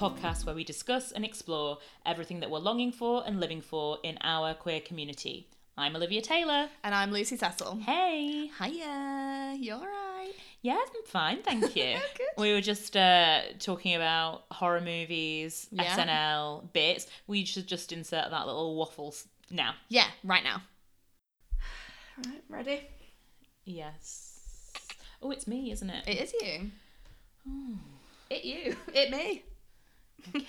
podcast where we discuss and explore everything that we're longing for and living for in our queer community. I'm Olivia Taylor. And I'm Lucy Cecil. Hey. Hiya, you alright? Yeah, I'm fine, thank you. We were just uh, talking about horror movies, Yeah. SNL bits. We should just insert that little waffles now. Yeah, right now. Right, ready? Yes. Oh, it's me, isn't it? It is you. It you. It me.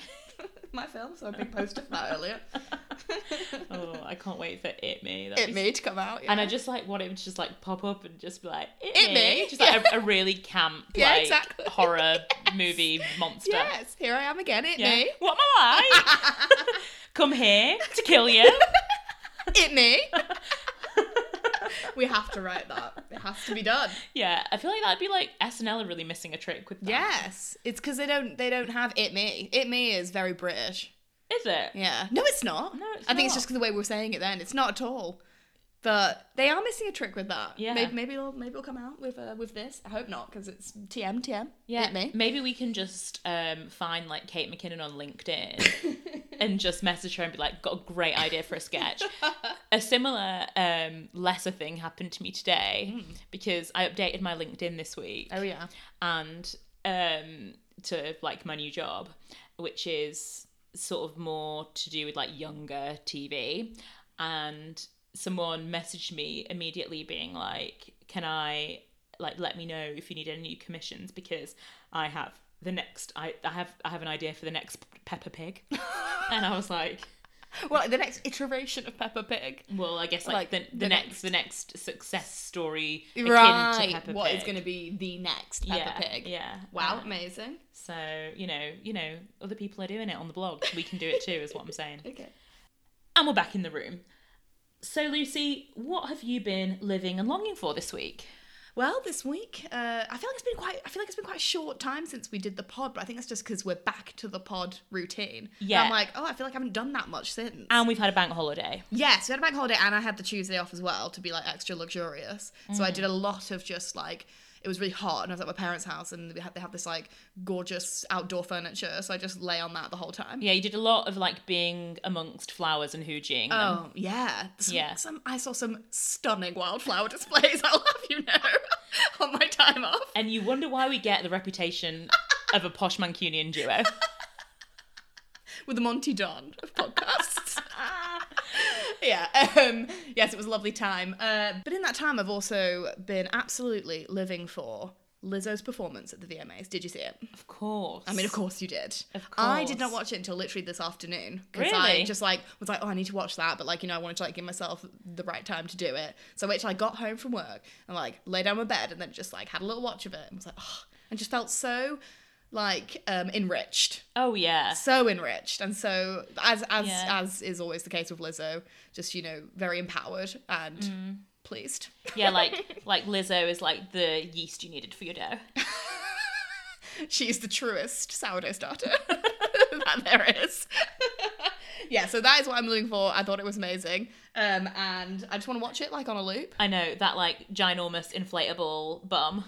My film, so a big poster for that earlier. oh, I can't wait for it me. That'd It be me to come out. Yeah. And I just like want it to just like pop up and just be like, it, It me. me. Just like a, a really camp, Yeah, like exactly. horror movie monster. Yes, here I am again. It Yeah. me. What am I like? Come here to kill you. It me. we have to write that. It has to be done. yeah, I feel like that'd be like SNL are really missing a trick with that. Yes, it's because they don't they don't have it me. It me is very British. Is it? Yeah. No, it's not. No, it's I think it's just the way we're saying it then. It's not at all. But they are missing a trick with that. Yeah. Maybe maybe it'll maybe it'll come out with uh, with this. I hope not because it's TM TM. Yeah. It me. Maybe we can just um, find like Kate McKinnon on LinkedIn and just message her and be like, got a great idea for a sketch. a similar um, lesser thing happened to me today because I updated my LinkedIn this week. Oh yeah. and um to like my new job which is sort of more to do with like younger tv and someone messaged me immediately being like can i like let me know if you need any new commissions because i have the next i, I have i have an idea for the next peppa pig and i was like Well, the next iteration of Peppa Pig. well i guess like, Like, the, the, the next, next- the next success story akin Right. to peppa What is going to be the next Peppa yeah, Pig? yeah Wow, Uh, amazing. So you know, you know, other people are doing it on the blog. We can do it too, is what I'm saying. Okay. And we're back in the room. So Lucy, what have you been living and longing for this week? Well, this week, uh, I feel like it's been quite. I feel like it's been quite a short time since we did the pod, but I think that's just because we're back to the pod routine. And Yeah. I'm like, oh, I feel like I haven't done that much since. And we've had a bank holiday. Yes, we had a bank holiday and I had the Tuesday off as well to be like extra luxurious. So Mm. I did a lot of just like it was really hot and I was at my parents' house and we had they have this like gorgeous outdoor furniture, so I just lay on that the whole time. Yeah, you did a lot of like being amongst flowers and them. Oh yeah, some, Yeah. Some I saw some stunning wildflower displays. I'll have you know, on my time off. And you wonder why we get the reputation of a posh Mancunian duo. with the Monty Don of podcasts. yeah. Um, yes, it was a lovely time. Uh, but in that time, I've also been absolutely living for Lizzo's performance at the VMAs. Did you see it? Of course. I mean, of course you did. Of I did not watch it until literally this afternoon because I just like was like, oh, I need to watch that, but like you know, I wanted to like give myself the right time to do it. So I waited till I got home from work and like lay down my bed and then just like had a little watch of it and was like, oh, and just felt so like um enriched Oh yeah. so enriched and so as as Yeah. as is always the case with Lizzo, just you know very empowered and Mm. pleased. Yeah, like like Lizzo is like the yeast you needed for your dough. She is the truest sourdough starter that there is. yeah, so that is what I'm looking for. I thought it was amazing, um, and I just want to watch it like on a loop. I know that like ginormous inflatable bum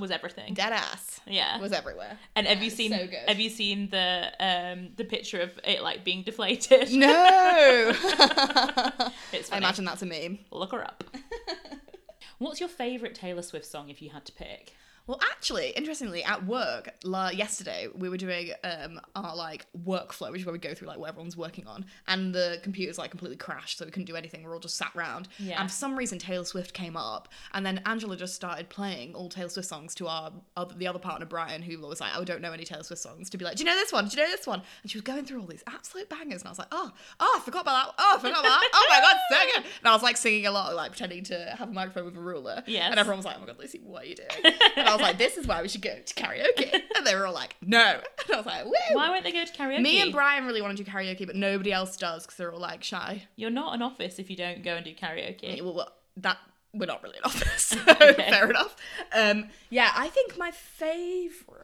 was everything. Dead ass Yeah. was everywhere. And have you seen so have you seen the um the picture of it like being deflated? No, It's I imagine that's a meme. Look her up. What's your favourite Taylor Swift song if you had to pick? Well, actually, interestingly, at work la- yesterday, we were doing um, our like workflow, which is where we go through like what everyone's working on, and the computers like completely crashed, so we couldn't do anything. We're all just sat around, Yeah. and for some reason, Taylor Swift came up, and then Angela just started playing all Taylor Swift songs to our other, the other partner Brian, who was like, "I don't know any Taylor Swift songs," to be like, "Do you know this one? Do you know this one?" And she was going through all these absolute bangers, and I was like, "Oh, oh, I forgot about that. Oh, I forgot about that. Oh my god, so good!" And I was like singing along, like pretending to have a microphone with a ruler. Yes. And everyone was like, "Oh my god, Lucy, what are you doing?" I was like, "This is why we should go to karaoke." And they were all like, "No." And I was like, "Woo!" Why won't they go to karaoke? Me and Brian really want to do karaoke, but nobody else does because they're all like shy. You're not an office if you don't go and do karaoke. Well, well, that we're not really an office, so fair enough. Um, yeah, I think my favorite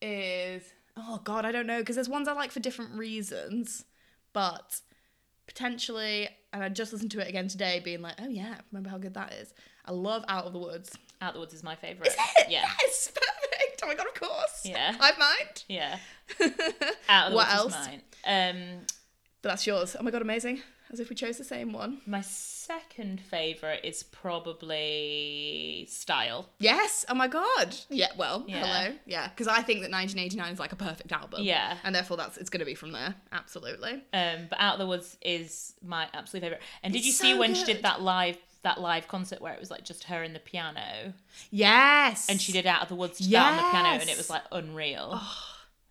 is oh god, I don't know because there's ones I like for different reasons, but potentially, and I just listened to it again today, being like, oh yeah, remember how good that is. I love Out of the Woods. Out the Woods is my favourite. Is it? Yeah. Yes, perfect. Oh my god, of course. Yeah. I've mind. Yeah. Out of the What Woods is else? mine. Um, But that's yours. Oh my god, amazing. As if we chose the same one. my second favourite is probably Style. Yes. Oh my god. Yeah. Well. Yeah. Hello. Yeah. Because I think that 1989 is like a perfect album. Yeah. And therefore, that's it's going to be from there. Absolutely. Um, but Out of the Woods is my absolute favourite. And did It's you see so when she did that live that live concert where it was like just her and the piano? Yes. And she did Out of the Woods to that on the piano and it was like unreal.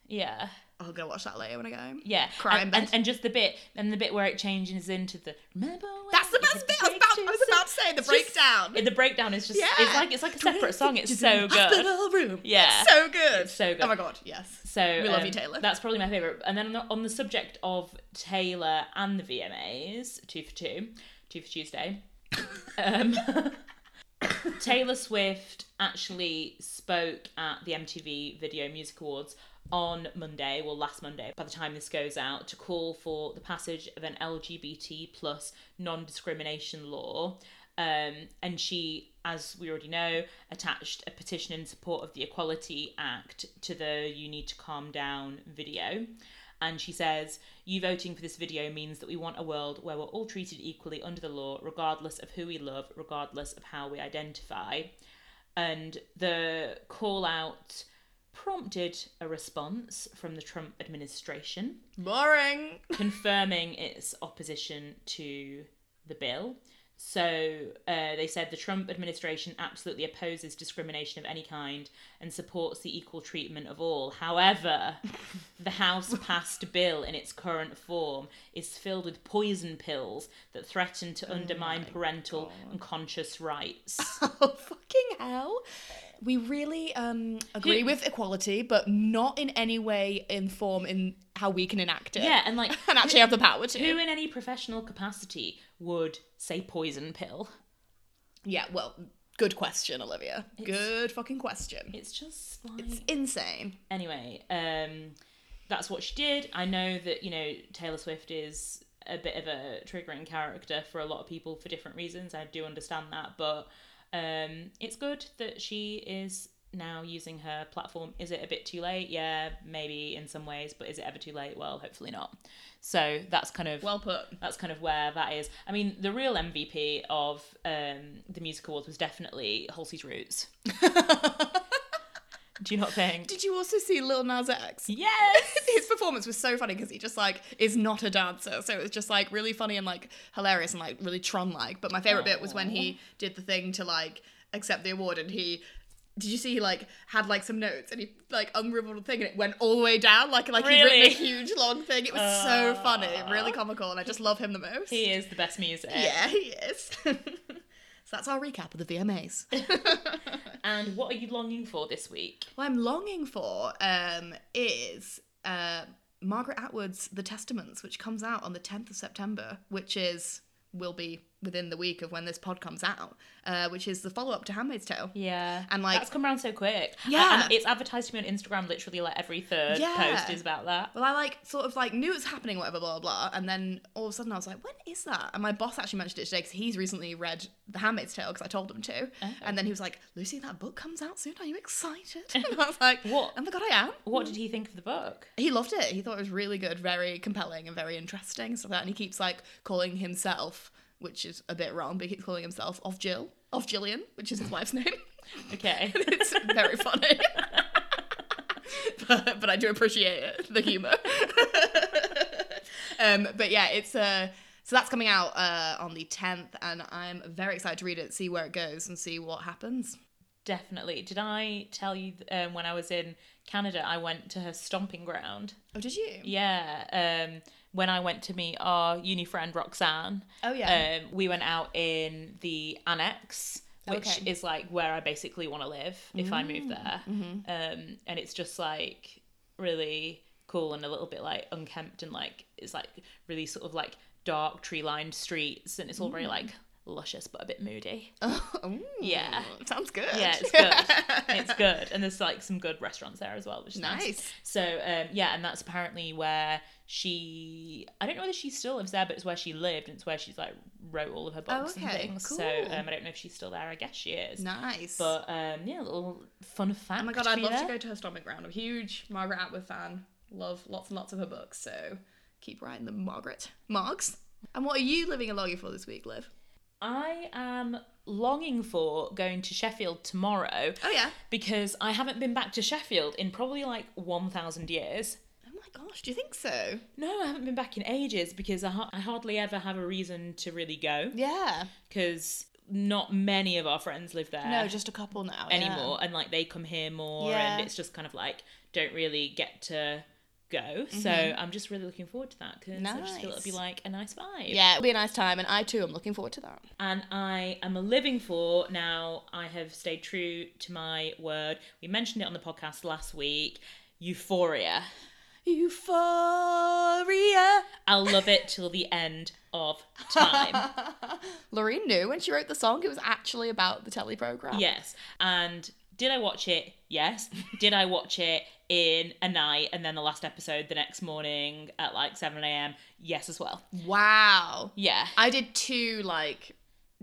Yeah. I'll go watch that later when I go home. Yeah. crying, and, and, and just the bit and the bit where it changes into the remember when That's the best bit. the I was about, I was to about to say the It's just- breakdown. the breakdown is just Yeah. it's like it's like a separate song. It's so good. Hospital room. Yeah. It's so good. It's so good. Oh my god. Yes. So We love um, you, Taylor. That's probably my favorite. And then on the, on the subject of Taylor and the VMAs, two for two, two for Tuesday. Um, Taylor Swift actually spoke at the MTV Video Music Awards on Monday, well, last Monday, by the time this goes out, to call for the passage of an LGBT plus non discrimination law. Um, and she, as we already know, attached a petition in support of the Equality Act to the You Need to Calm Down video. And she says, You voting for this video means that we want a world where we're all treated equally under the law, regardless of who we love, regardless of how we identify. And the call out prompted a response from the Trump administration Boring. confirming its opposition to the bill. So uh, they said the Trump administration absolutely opposes discrimination of any kind and supports the equal treatment of all. However, the House passed bill in its current form is filled with poison pills that threaten to undermine parental and conscious rights. Oh fucking hell. We really um agree with equality, but not in any way inform in how we can enact it. yeah, and like And actually have the power to. who in any professional capacity would say poison pill? Yeah, well, good question, Olivia. good fucking question. It's just like It's insane. anyway, um, that's what she did. I know that you know Taylor Swift is a bit of a triggering character for a lot of people for different reasons. I do understand that, but um, it's good that she is now using her platform. Is it a bit too late? Yeah, maybe in some ways, but is it ever too late? Well, hopefully not. So that's kind of Well put. that's kind of where that is. I mean, the real MVP of um, the music awards was definitely Halsey's Roots. Do you not think? Did you also see Lil Nas X? Yes. His performance was so funny because he just like is not a dancer, so it was just like really funny and like hilarious and like really Tron like. But my favorite bit was when he did the thing to like accept the award and he. Did you see he like had like some notes and he like unriveled a thing and it went all the way down like like he'd written a huge long thing. It was so funny, really comical, and I just love him the most. He is the best music. yeah, he is. so that's our recap of the VMAs. And what are you longing for this week? What I'm longing for um, is uh, Margaret Atwood's The Testaments, which comes out on the 10th of September, which is will be within the week of when this pod comes out, uh, which is the follow up to Handmaid's Tale. Yeah. And, like- that's come around so quick. Yeah. And it's advertised to me on Instagram literally like every third Yeah. post is about that. Well, I like sort of like knew it was happening, whatever, blah blah, blah, and then all of a sudden I was like, when is that? And my boss actually mentioned it today because he's recently read The Handmaid's Tale because I told him to, and then he was like, Lucy, that book comes out soon. Are you excited? and I was like, What? Oh my god, I am. What did he think of the book? he loved it. He thought it was really good, very compelling, and very interesting and like that. And he keeps like calling himself, which is a bit wrong, but he's calling himself off Jill, off Jillian, which is his wife's name. Okay. it's very funny. but, but I do appreciate it, the humor. um, but yeah, it's uh, so that's coming out uh, on the 10th, and I'm very excited to read it, see where it goes, and see what happens. Definitely. Did I tell you um, when I was in Canada, I went to her stomping ground? Oh, did you? Yeah. Um, when I went to meet our uni friend Roxanne, Oh, yeah. um, we went out in the annex, which Okay. is like where I basically want to live if I move there. Mm-hmm. Um, and it's just like really cool and a little bit like unkempt and like it's like really sort of like dark tree lined streets and it's all very like luscious but a bit moody. Ooh, Yeah. sounds good. Yeah, it's good. it's good, and there's like some good restaurants there as well, which is nice. Nice. So um, yeah, and that's apparently where she. I don't know whether she still lives there, but it's where she lived, and it's where she's like wrote all of her books and okay, things. So um, I don't know if she's still there. I guess she is. Nice. But um, yeah, a little fun fact. oh my god, I'd love to go to her stomping ground. I'm a huge Margaret Atwood fan. Love lots and lots of her books. So keep writing them, Margaret. Margs. And what are you living and longing for this week, Liv? I am longing for going to Sheffield tomorrow Oh yeah. because I haven't been back to Sheffield in probably like 1,000 years. Oh my gosh, do you think so? No, I haven't been back in ages because I, ha- I hardly ever have a reason to really go Yeah. because not many of our friends live there No, just a couple now. yeah. anymore and like they come here more Yeah. and it's just kind of like don't really get to go. So I'm just really looking forward to that because I just feel it'll be Mm-hmm. Like a nice vibe. Yeah, it'll be a nice time, and I too am looking forward to that. and I am a living for now. I have stayed true to my word. We mentioned it on the podcast last week. Euphoria. Euphoria. I'll love it till the end of time. Loreen knew when she wrote the song it was actually about the telly program. yes. And did I watch it? Yes. Did I watch it in a night and then the last episode the next morning at like 7 a.m.? Yes, as well. Wow. Yeah. I did two like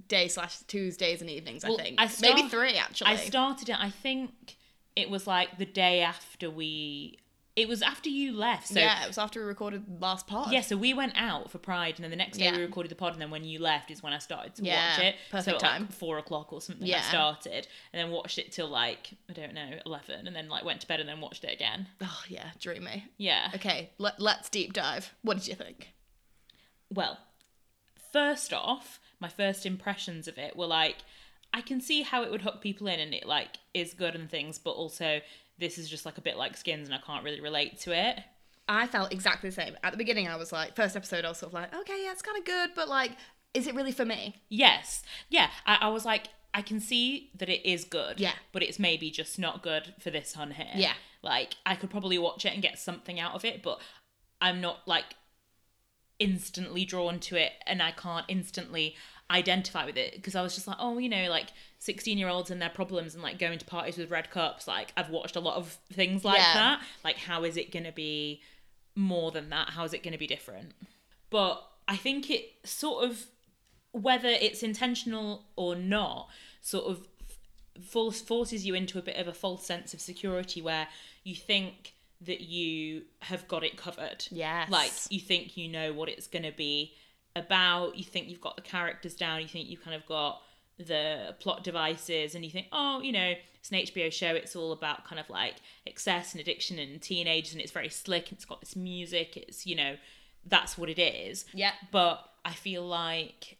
day slash Tuesdays and evenings. Well, I think I start- maybe three actually. I started it, I think it was like the day after we. It was after you left. So yeah, it was after we recorded last part. Yeah, so we went out for Pride, and then the next day Yeah. we recorded the pod, and then when you left is when I started to Yeah, watch it. perfect so time. like four o'clock or something, I Yeah. started, and then watched it till like I don't know eleven, and then like went to bed and then watched it again. Oh yeah, dreamy. Yeah. Okay, let, let's deep dive. What did you think? Well, first off, my first impressions of it were like I can see how it would hook people in, and it like is good and things, but also this is just like a bit like Skins, and I can't really relate to it. I felt exactly the same. At the beginning, I was like, first episode, I was sort of like, okay, yeah, it's kind of good, but like, is it really for me? Yes. Yeah. I, I was like, I can see that it is good. Yeah. But it's maybe just not good for this one here. Yeah. Like, I could probably watch it and get something out of it, but I'm not like instantly drawn to it and I can't instantly identify with it because I was just like, oh, you know, like 16 year olds and their problems and like going to parties with red cups. Like, I've watched a lot of things like Yeah. that. Like, how is it going to be more than that? How is it going to be different? But I think it sort of, whether it's intentional or not, sort of force, forces you into a bit of a false sense of security where you think that you have got it covered. Yes. Like you think you know what it's going to be about, you think you've got the characters down, you think you've kind of got the plot devices, and you think, oh, you know, it's an HBO show, it's all about kind of like excess and addiction and teenagers, and it's very slick, it's got this music, it's, you know, that's what it is. Yeah. But I feel like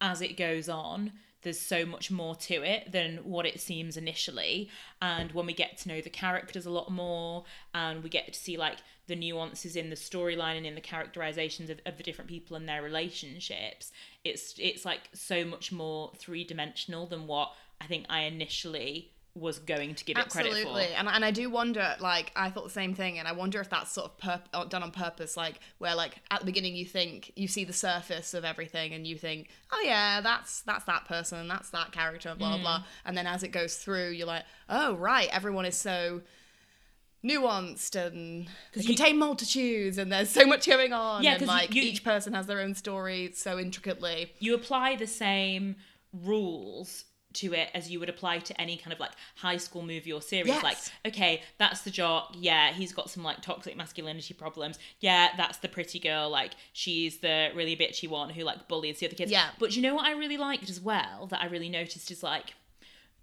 as it goes on, there's so much more to it than what it seems initially. And when we get to know the characters a lot more, and we get to see like the nuances in the storyline and in the characterizations of, of the different people and their relationships, it's it's like so much more three dimensional than what I think I initially was going to give it credit Absolutely, for. and and I do wonder. Like I thought the same thing, and I wonder if that's sort of purp- uh, done on purpose. Like where like at the beginning you think you see the surface of everything, and you think, oh yeah, that's that's that person, that's that character, blah Mm. blah. And then as it goes through, you're like, oh right, everyone is so nuanced and they you- contain multitudes, and there's so much going on. Yeah, and you- like you- each person has their own story so intricately. you apply the same rules to it as you would apply to any kind of like high school movie or series. Yes. like okay that's the jock. Yeah he's got some like toxic masculinity problems. Yeah that's the pretty girl. Like she's the really bitchy one who like bullies the other kids. Yeah. but you know what i really liked as well that i really noticed is like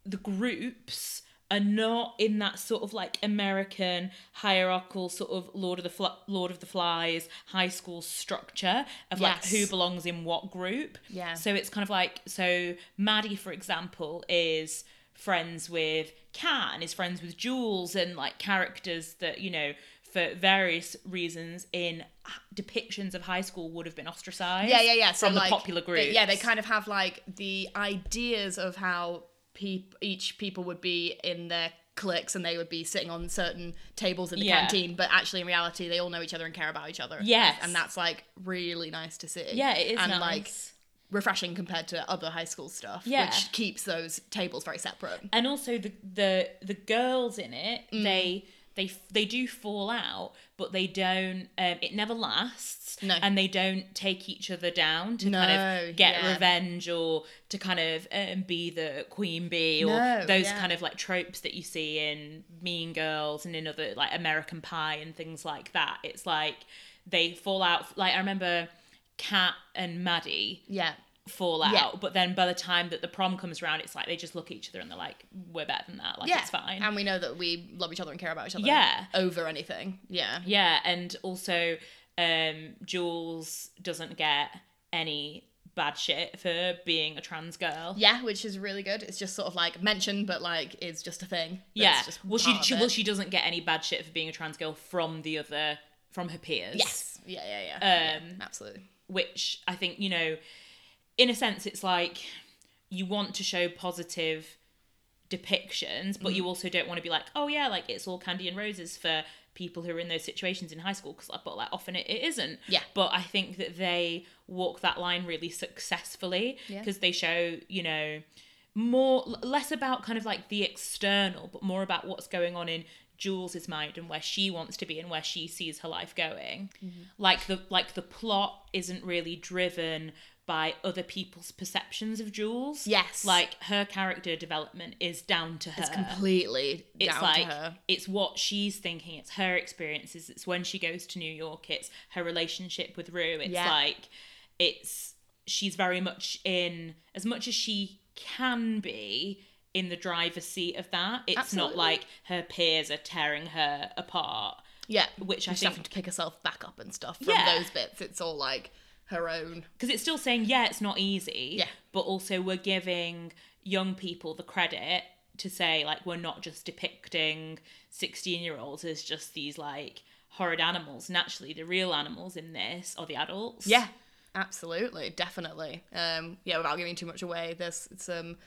the groups are not in that sort of like American hierarchical sort of Lord of the Fl- Lord of the Flies high school structure of like Yes. who belongs in what group. Yeah. So it's kind of like so Maddie, for example, is friends with Kat, is friends with Jules, and like characters that you know for various reasons in depictions of high school would have been ostracized. Yeah, yeah, yeah. So from like, the popular group. yeah, they kind of have like the ideas of how peop- each people would be in their cliques and they would be sitting on certain tables in the Yeah. canteen, but actually in reality they all know each other and care about each other. Yes. And that's like really nice to see. Yeah, it is and nice. like refreshing compared to other high school stuff, Yeah. which keeps those tables very separate. and also the the the girls in it Mm. they they they do fall out but they don't um it never lasts No. and they don't take each other down to kind of get yeah. revenge or to kind of um, be the queen bee or No, those yeah. kind of like tropes that you see in mean girls and in other like american pie and things like that it's like they fall out like i remember kat and maddie Yeah. Fall out Yeah. but then by the time that the prom comes around it's like they just look at each other and they're like we're better than that like yeah. it's fine And we know that we love each other and care about each other. Yeah. Over anything. Yeah. yeah and also um jules doesn't get any bad shit for being a trans girl Yeah, which is really good. It's just sort of like mentioned, but like it's just a thing. yeah well she, she well she doesn't get any bad shit for being a trans girl from the other from her peers Yes. Yeah, yeah, yeah. Um, yeah, absolutely. which I think, you know, in a sense, it's like you want to show positive depictions, but Mm. you also don't want to be like, oh yeah, like it's all candy and roses for people who are in those situations in high school, because but like often it, it isn't. Yeah. But I think that they walk that line really successfully Yeah. because they show, you know, more less about kind of like the external, but more about what's going on in Jules's mind and where she wants to be and where she sees her life going. Mm-hmm. Like the like the plot isn't really driven by other people's perceptions of Jules. Yes. Like her character development is down to her. It's completely It's down like to her. it's what she's thinking. It's her experiences. It's when she goes to New York. It's her relationship with Rue. It's Yeah. like it's she's very much in as much as she can be in the driver's seat of that. It's Absolutely. not like her peers are tearing her apart. Yeah, which I she's think- having to pick herself back up and stuff from Yeah. those bits. It's all like her own. because it's still saying yeah it's not easy Yeah. but also we're giving young people the credit to say like we're not just depicting 16 year olds as just these like horrid animals naturally the real animals in this are the adults Yeah, absolutely, definitely. Um, yeah, without giving too much away, there's some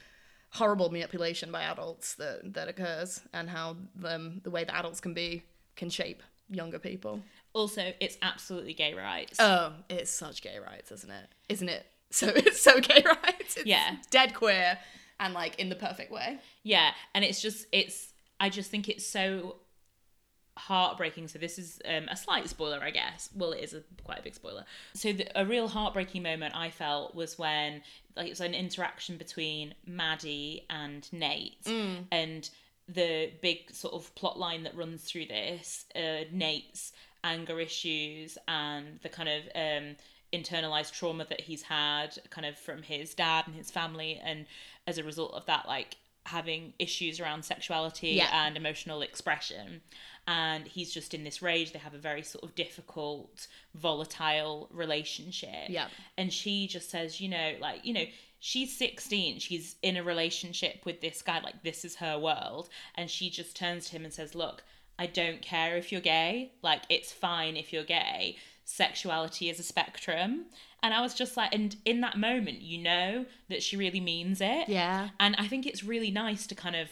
horrible manipulation by adults that that occurs, and how um, the way that adults can be can shape younger people. also it's absolutely gay rights Oh, it's such gay rights, isn't it? Isn't it? So it's so gay rights. It's Yeah. dead queer, and like in the perfect way. yeah and it's just it's i just think it's so heartbreaking. So this is um, a slight spoiler i guess. Well it is a quite a big spoiler. So the, a real heartbreaking moment i felt was when like it was an interaction between maddie and nate. And the big sort of plot line that runs through this uh, nate's anger issues and the kind of um, internalized trauma that he's had kind of from his dad and his family. And as a result of that like having issues around sexuality Yeah. and emotional expression. And he's just in this rage. They have a very sort of difficult volatile relationship. Yeah. and she just says you know like you know she's 16 she's in a relationship with this guy. Like this is her world. And she just turns to him and says look i don't care if you're gay. Like it's fine if you're gay. Sexuality is a spectrum and i was just like and in that moment you know that she really means it Yeah. and i think it's really nice to kind of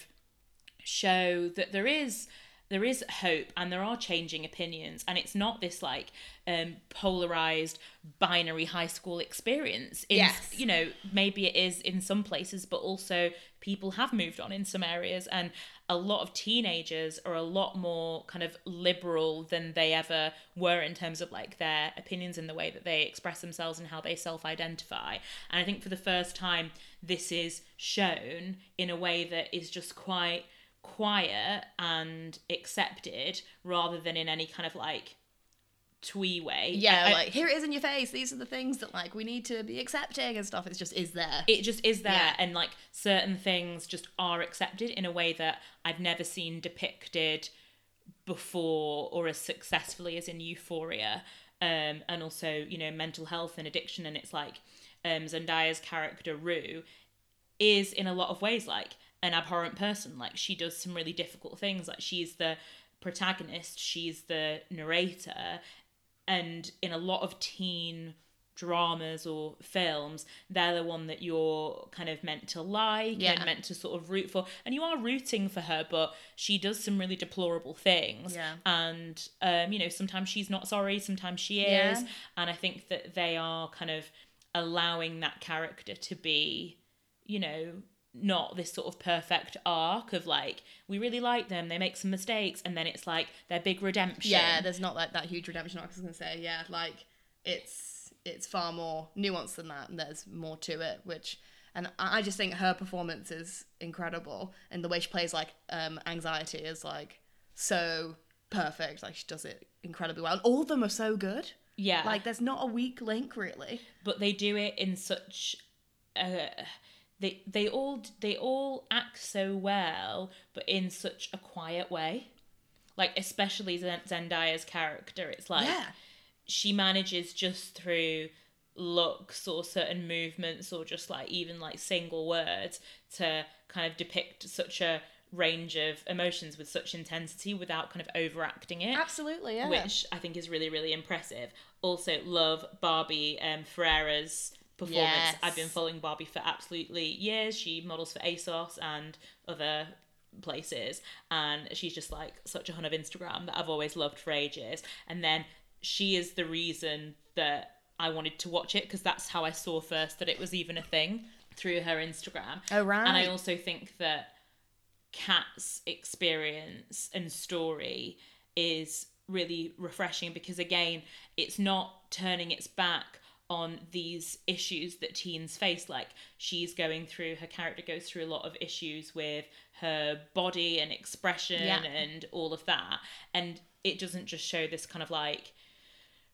show that there is there is hope and there are changing opinions and it's not this like um polarized binary high school experience in, Yes. you know maybe it is in some places but also people have moved on in some areas and a lot of teenagers are a lot more kind of liberal than they ever were in terms of like their opinions and the way that they express themselves and how they self-identify. And i think for the first time this is shown in a way that is just quite quiet and accepted rather than in any kind of like twee way Yeah, I- like here it is in your face. These are the things that like we need to be accepting and stuff. It's just is there. it just is there Yeah. and like certain things just are accepted in a way that i've never seen depicted before or as successfully as in euphoria um and also you know mental health and addiction and it's like um zendaya's character rue is in a lot of ways like an abhorrent person like she does some really difficult things like she's the protagonist she's the narrator and in a lot of teen dramas or films they're the one that you're kind of meant to like Yeah. and meant to sort of root for and you are rooting for her but she does some really deplorable things Yeah. and um you know sometimes she's not sorry sometimes she is Yeah. and i think that they are kind of allowing that character to be, you know, not this sort of perfect arc of like we really like them, they make some mistakes, and then it's like their big redemption. Yeah, there's not like that huge redemption arc. I was gonna say, yeah, like it's it's far more nuanced than that, and there's more to it. Which, and I just think her performance is incredible, and the way she plays like um, anxiety is like so perfect. Like she does it incredibly well. And all of them are so good. yeah. Like there's not a weak link really. but they do it in such uh they they all they all act so well but in such a quiet way like especially Zen- Zendaya's character it's like yeah. she manages just through looks or certain movements or just like even like single words to kind of depict such a range of emotions with such intensity without kind of overacting it Absolutely, yeah. which I think is really, really impressive. Also, love Barbie um, Ferreira's performance. Yes. I've been following Barbie for absolutely years. She models for ASOS and other places, and she's just like such a hun of Instagram that I've always loved for ages. And then she is the reason that I wanted to watch it because that's how I saw first that it was even a thing through her Instagram. Oh, right. And I also think that Kat's experience and story is really refreshing because again, it's not turning its back on these issues that teens face like she's going through her character goes through a lot of issues with her body and expression Yeah. and all of that and it doesn't just show this kind of like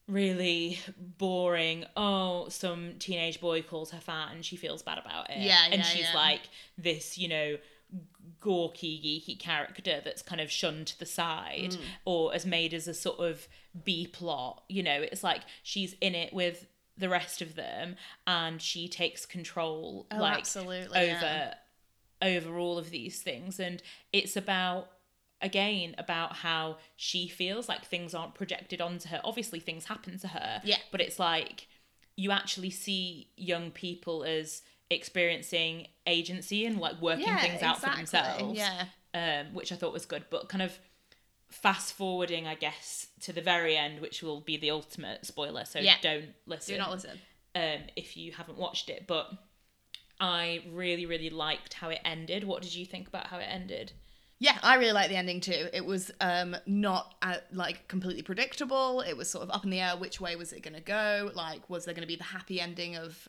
really boring oh some teenage boy calls her fat and she feels bad about it Yeah, and yeah, she's yeah. like this you know gawky geeky character that's kind of shunned to the side Mm. or as made as a sort of b plot you know it's like she's in it with the rest of them and she takes control Oh, like absolutely, over yeah. over all of these things and it's about again about how she feels like things aren't projected onto her obviously things happen to her Yeah. but it's like you actually see young people as experiencing agency and like working yeah, things out exactly. for themselves Yeah. um, which I thought was good. But kind of fast forwarding, I guess, to the very end, which will be the ultimate spoiler. So Yeah. don't listen. Do not listen. Um, if you haven't watched it. But I really, really liked how it ended. What did you think about how it ended? Yeah, I really like the ending too. It was um not uh, like completely predictable. It was sort of up in the air. Which way was it going to go? Like, was there going to be the happy ending of?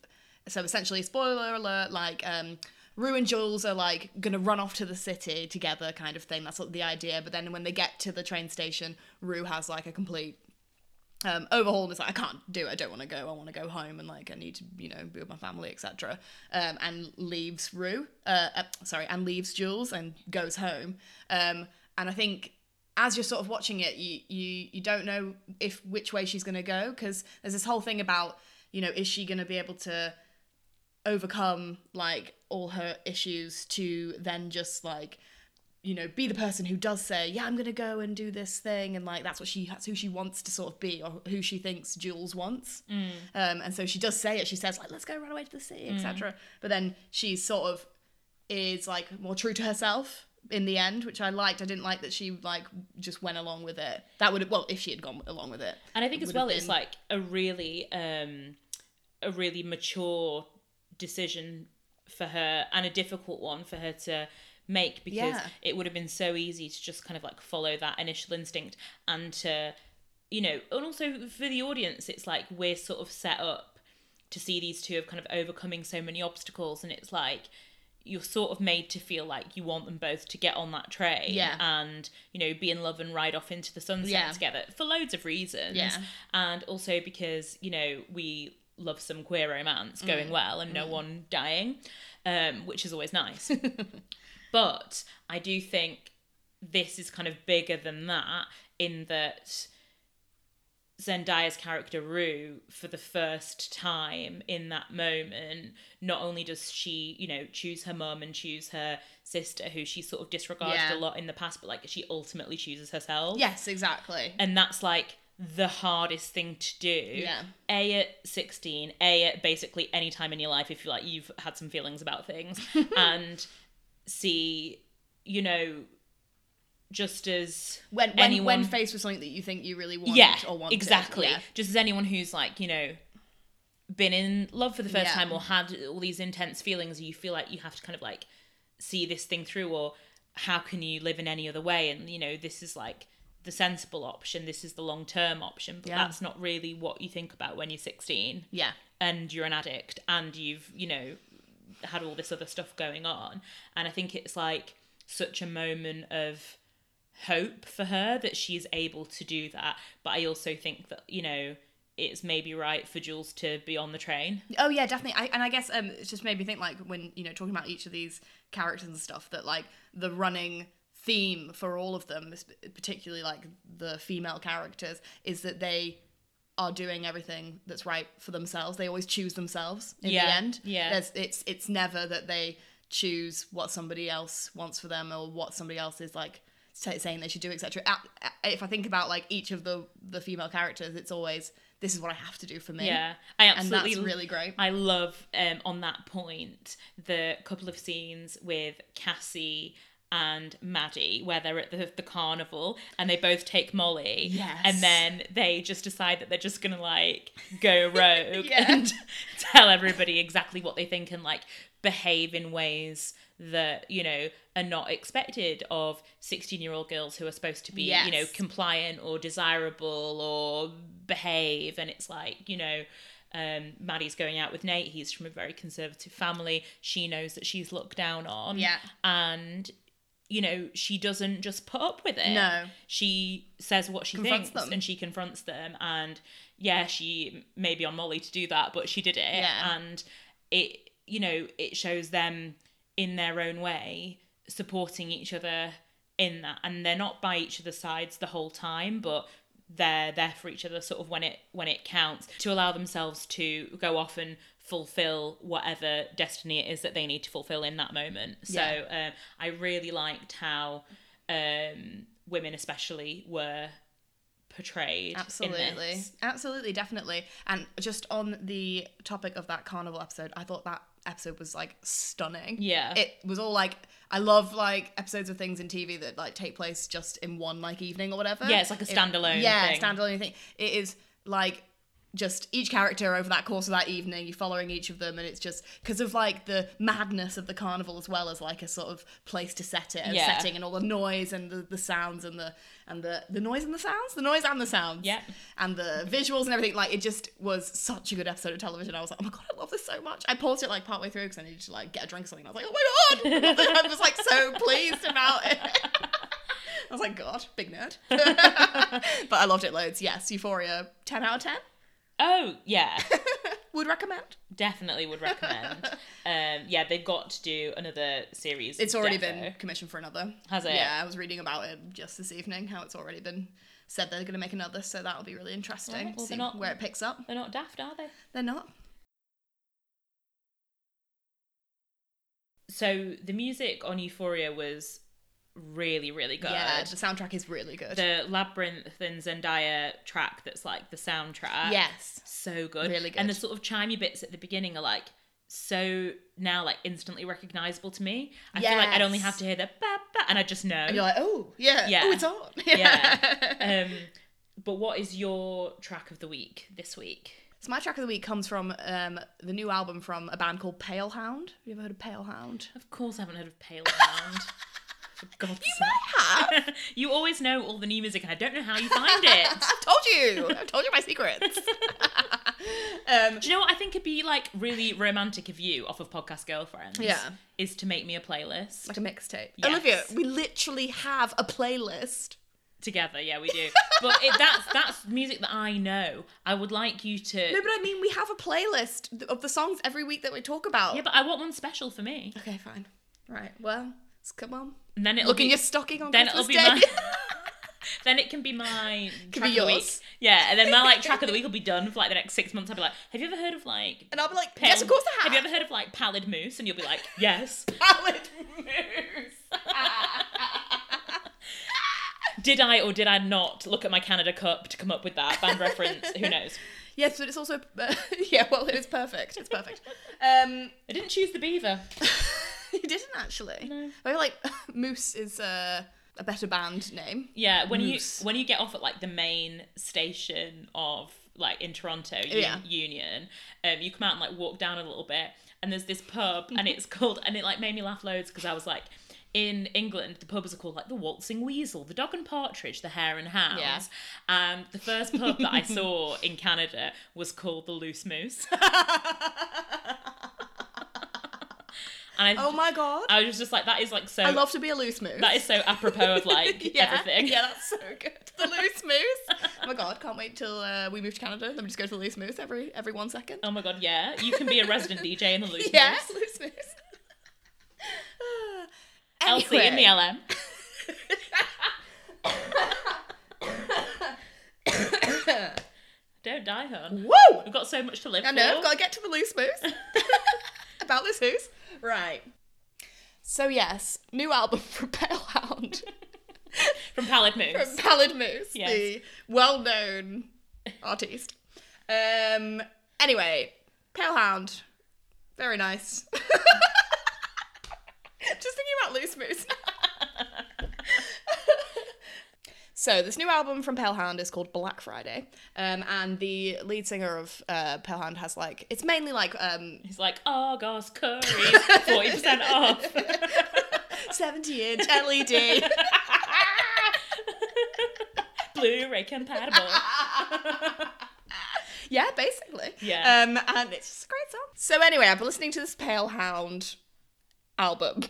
So essentially, spoiler alert. Like, um, Rue and Jules are like to run off to the city together, kind of thing. That's what the idea. But then when they get to the train station, Rue has like a complete um, overhaul and it's like I can't do it. I don't want to go. I want to go home and like I need to you know be with my family, etc. Um, and leaves Rue. Uh, uh, sorry, and leaves Jules and goes home. Um, and I think as you're sort of watching it, you you you don't know if which way she's to go because there's this whole thing about you know is she to be able to overcome like all her issues to then just like you know be the person who does say yeah i'm gonna go and do this thing and like that's what she that's who she wants to sort of be or who she thinks jules wants. Um, and so she does say it. She says like let's go run away to the sea etc but then she sort of is like more true to herself in the end which i liked. I didn't like that she like just went along with it. That would have well if she had gone along with it And I think as well, have it's like a really, um, a really mature decision for her and a difficult one for her to make because Yeah. it would have been so easy to just kind of like follow that initial instinct and to, you know, and also for the audience, it's like we're sort of set up to see these two of kind of overcoming so many obstacles, and it's like you're sort of made to feel like you want them both to get on that train Yeah. and you know be in love and ride off into the sunset Yeah. together for loads of reasons Yeah. and also because you know we love some queer romance Mm. going well and no one dying um, which is always nice but i do think this is kind of bigger than that in that Zendaya's character Rue, for the first time in that moment, not only does she, you know, choose her mum and choose her sister, who she sort of disregarded Yeah. a lot in the past, but like she ultimately chooses herself. yes exactly And that's like the hardest thing to do. Yeah. A at 16, A at basically any time in your life if you like you've had some feelings about things. and C, you know, just as when when, anyone when faced with something that you think you really want yeah, or want exactly. yeah. Just as anyone who's like, you know, been in love for the first Yeah. time or had all these intense feelings you feel like you have to kind of like see this thing through or how can you live in any other way and you know this is like the sensible option this is the long term option but Yeah. that's not really what you think about when you're 16 Yeah. and you're an addict and you've you know had all this other stuff going on and i think it's like such a moment of hope for her that she's able to do that but i also think that you know it's maybe right for jules to be on the train Oh yeah, definitely. I, and I guess um, it just made me think like when you know talking about each of these characters and stuff that like the running theme for all of them, particularly like the female characters, is that they are doing everything that's right for themselves. They always choose themselves in the end. yeah. There's, it's it's never that they choose what somebody else wants for them or what somebody else is like say- saying they should do, etc. If I think about like each of the the female characters, it's always this is what I have to do for me. yeah i And absolutely that's really great. I love um, on that point the couple of scenes with Cassie and Maddie where they're at the, the carnival and they both take Molly. Yes. And then they just decide that they're just gonna like go rogue Yeah. and tell everybody exactly what they think and like behave in ways that you know are not expected of 16 year old girls who are supposed to be you know compliant or desirable or behave and it's like you know um, Maddie's going out with Nate. He's from a very conservative family. She knows that she's looked down on. Yeah. And, you know, she doesn't just put up with it. No. She says what she Confronts thinks them. and she confronts them. And, yeah, she may be on Molly to do that, but she did it. Yeah. And it, you know, it shows them in their own way supporting each other in that. And they're not by each other's sides the whole time, but they're there for each other sort of when it when it counts to allow themselves to go off and fulfill whatever destiny it is that they need to fulfill in that moment so um, i really liked how um, women especially were portrayed in Absolutely. Absolutely, definitely. And just on the topic of that carnival episode, I thought that episode was like stunning. Yeah. It was all like I love like episodes of things in TV that like take place just in one like evening or whatever. Yeah, it's like a It- standalone yeah, thing. standalone thing. It is like just each character over that course of that evening, you're following each of them, and it's just because of like the madness of the carnival as well as like a sort of place to set it and Yeah. setting and all the noise and the, the sounds and the and the the noise and the sounds, the noise and the sounds, Yeah. and the visuals and everything. Like it just was such a good episode of television. I was like, oh my god, I love this so much. I paused it like partway through because I needed to like get a drink or something. I was like, oh my god, I. I was like so pleased about it. I was like, God, big nerd. but I loved it loads. Yes, Euphoria, 10 out of 10. Oh yeah Would recommend. definitely would recommend um, yeah they've got to do another series It's already defo. been commissioned for another. Has it? Yeah, I was reading about it just this evening, how it's already been said they're going to make another, so that'll be really interesting Right, to well, see not- where it picks up. they're not daft are they They're not. so the music on euphoria was really really good Yeah, the soundtrack is really good. the Labrinth and zendaya track that's like the soundtrack yes. so good Really good. and the sort of chimey bits at the beginning are like so now like instantly recognizable to me i feel like i'd only have to hear the ba, ba, and i just know And you're like, oh, yeah. Yeah. Oh, it's on. Yeah. um but what is your track of the week this week So my track of the week comes from um, the new album from a band called Palehound. Have you ever heard of Palehound? of course i haven't heard of pale hound for god's have. sake you always know all the new music and i don't know how you find it I've told you. I've told you my secrets. um, Do you know what I think it'd be like really romantic of you off of Podcast Girlfriends? Yeah. Is to make me a playlist like a mixtape. Yes. Olivia, we literally have a playlist. together. Yeah, we do. But it, that's that's music that I know. I would like you to. No, but I mean, we have a playlist of the songs every week that we talk about. yeah, but I want one special for me. Okay, fine. Right. Well, come on. And then it'll Look be in your stocking on then Christmas it'll be Day. my. then it can be my Can track be of the week. yours. Yeah, and then my like track of the week will be done for like the next six months. I'll be like, have you ever heard of like? and I'll be like, pale- yes, of course I have. Have you ever heard of like pallid moose? And you'll be like, yes. Pallid Moose. Did I or did I not look at my Canada Cup to come up with that band reference? Who knows? yes, but it's also yeah. Well, it is perfect. It's perfect. Um, I didn't choose the beaver. you didn't actually. No. I feel like Moose is uh, a better band name. Yeah, when Moose. you when you get off at like the main station of like in Toronto U- Yeah. Union. Um, you come out and like walk down a little bit, and there's this pub, and it's called, and it like made me laugh loads because I was like. In England, the pubs are called like the Waltzing Weasel, the Dog and Partridge, the Hare and Hounds. Yeah. And the first pub that I saw in Canada was called the Loose Moose. And I, Oh my god. I was just like, that is like so. I love to be a loose moose. that is so apropos of like yeah, everything. Yeah, that's so good. The loose moose. Oh my god, can't wait till uh, we move to Canada. Then we just go to the loose moose every every one second. Oh my god, yeah. You can be a resident DJ in the Loose yeah, Moose. loose moose. Elsie in the LM. Don't die, hon. Woo! We've got so much to live I for. know, I've got to get to the loose moose. About this moose. Right. So yes, new album from Palehound. From Pallid Moose. from Pallid Moose, Yes. the well-known artiste. Um. Anyway, Palehound, very nice. Just thinking about Loose Moose. So this new album from Palehound is called Black Friday, um, and the lead singer of uh, Palehound has like it's mainly like um, He's like, Argos curry 40% off. 70 inch LED. Blu-ray compatible. Yeah, basically. Yeah. Um, and it's just a great song. So anyway, I've been listening to this Palehound album.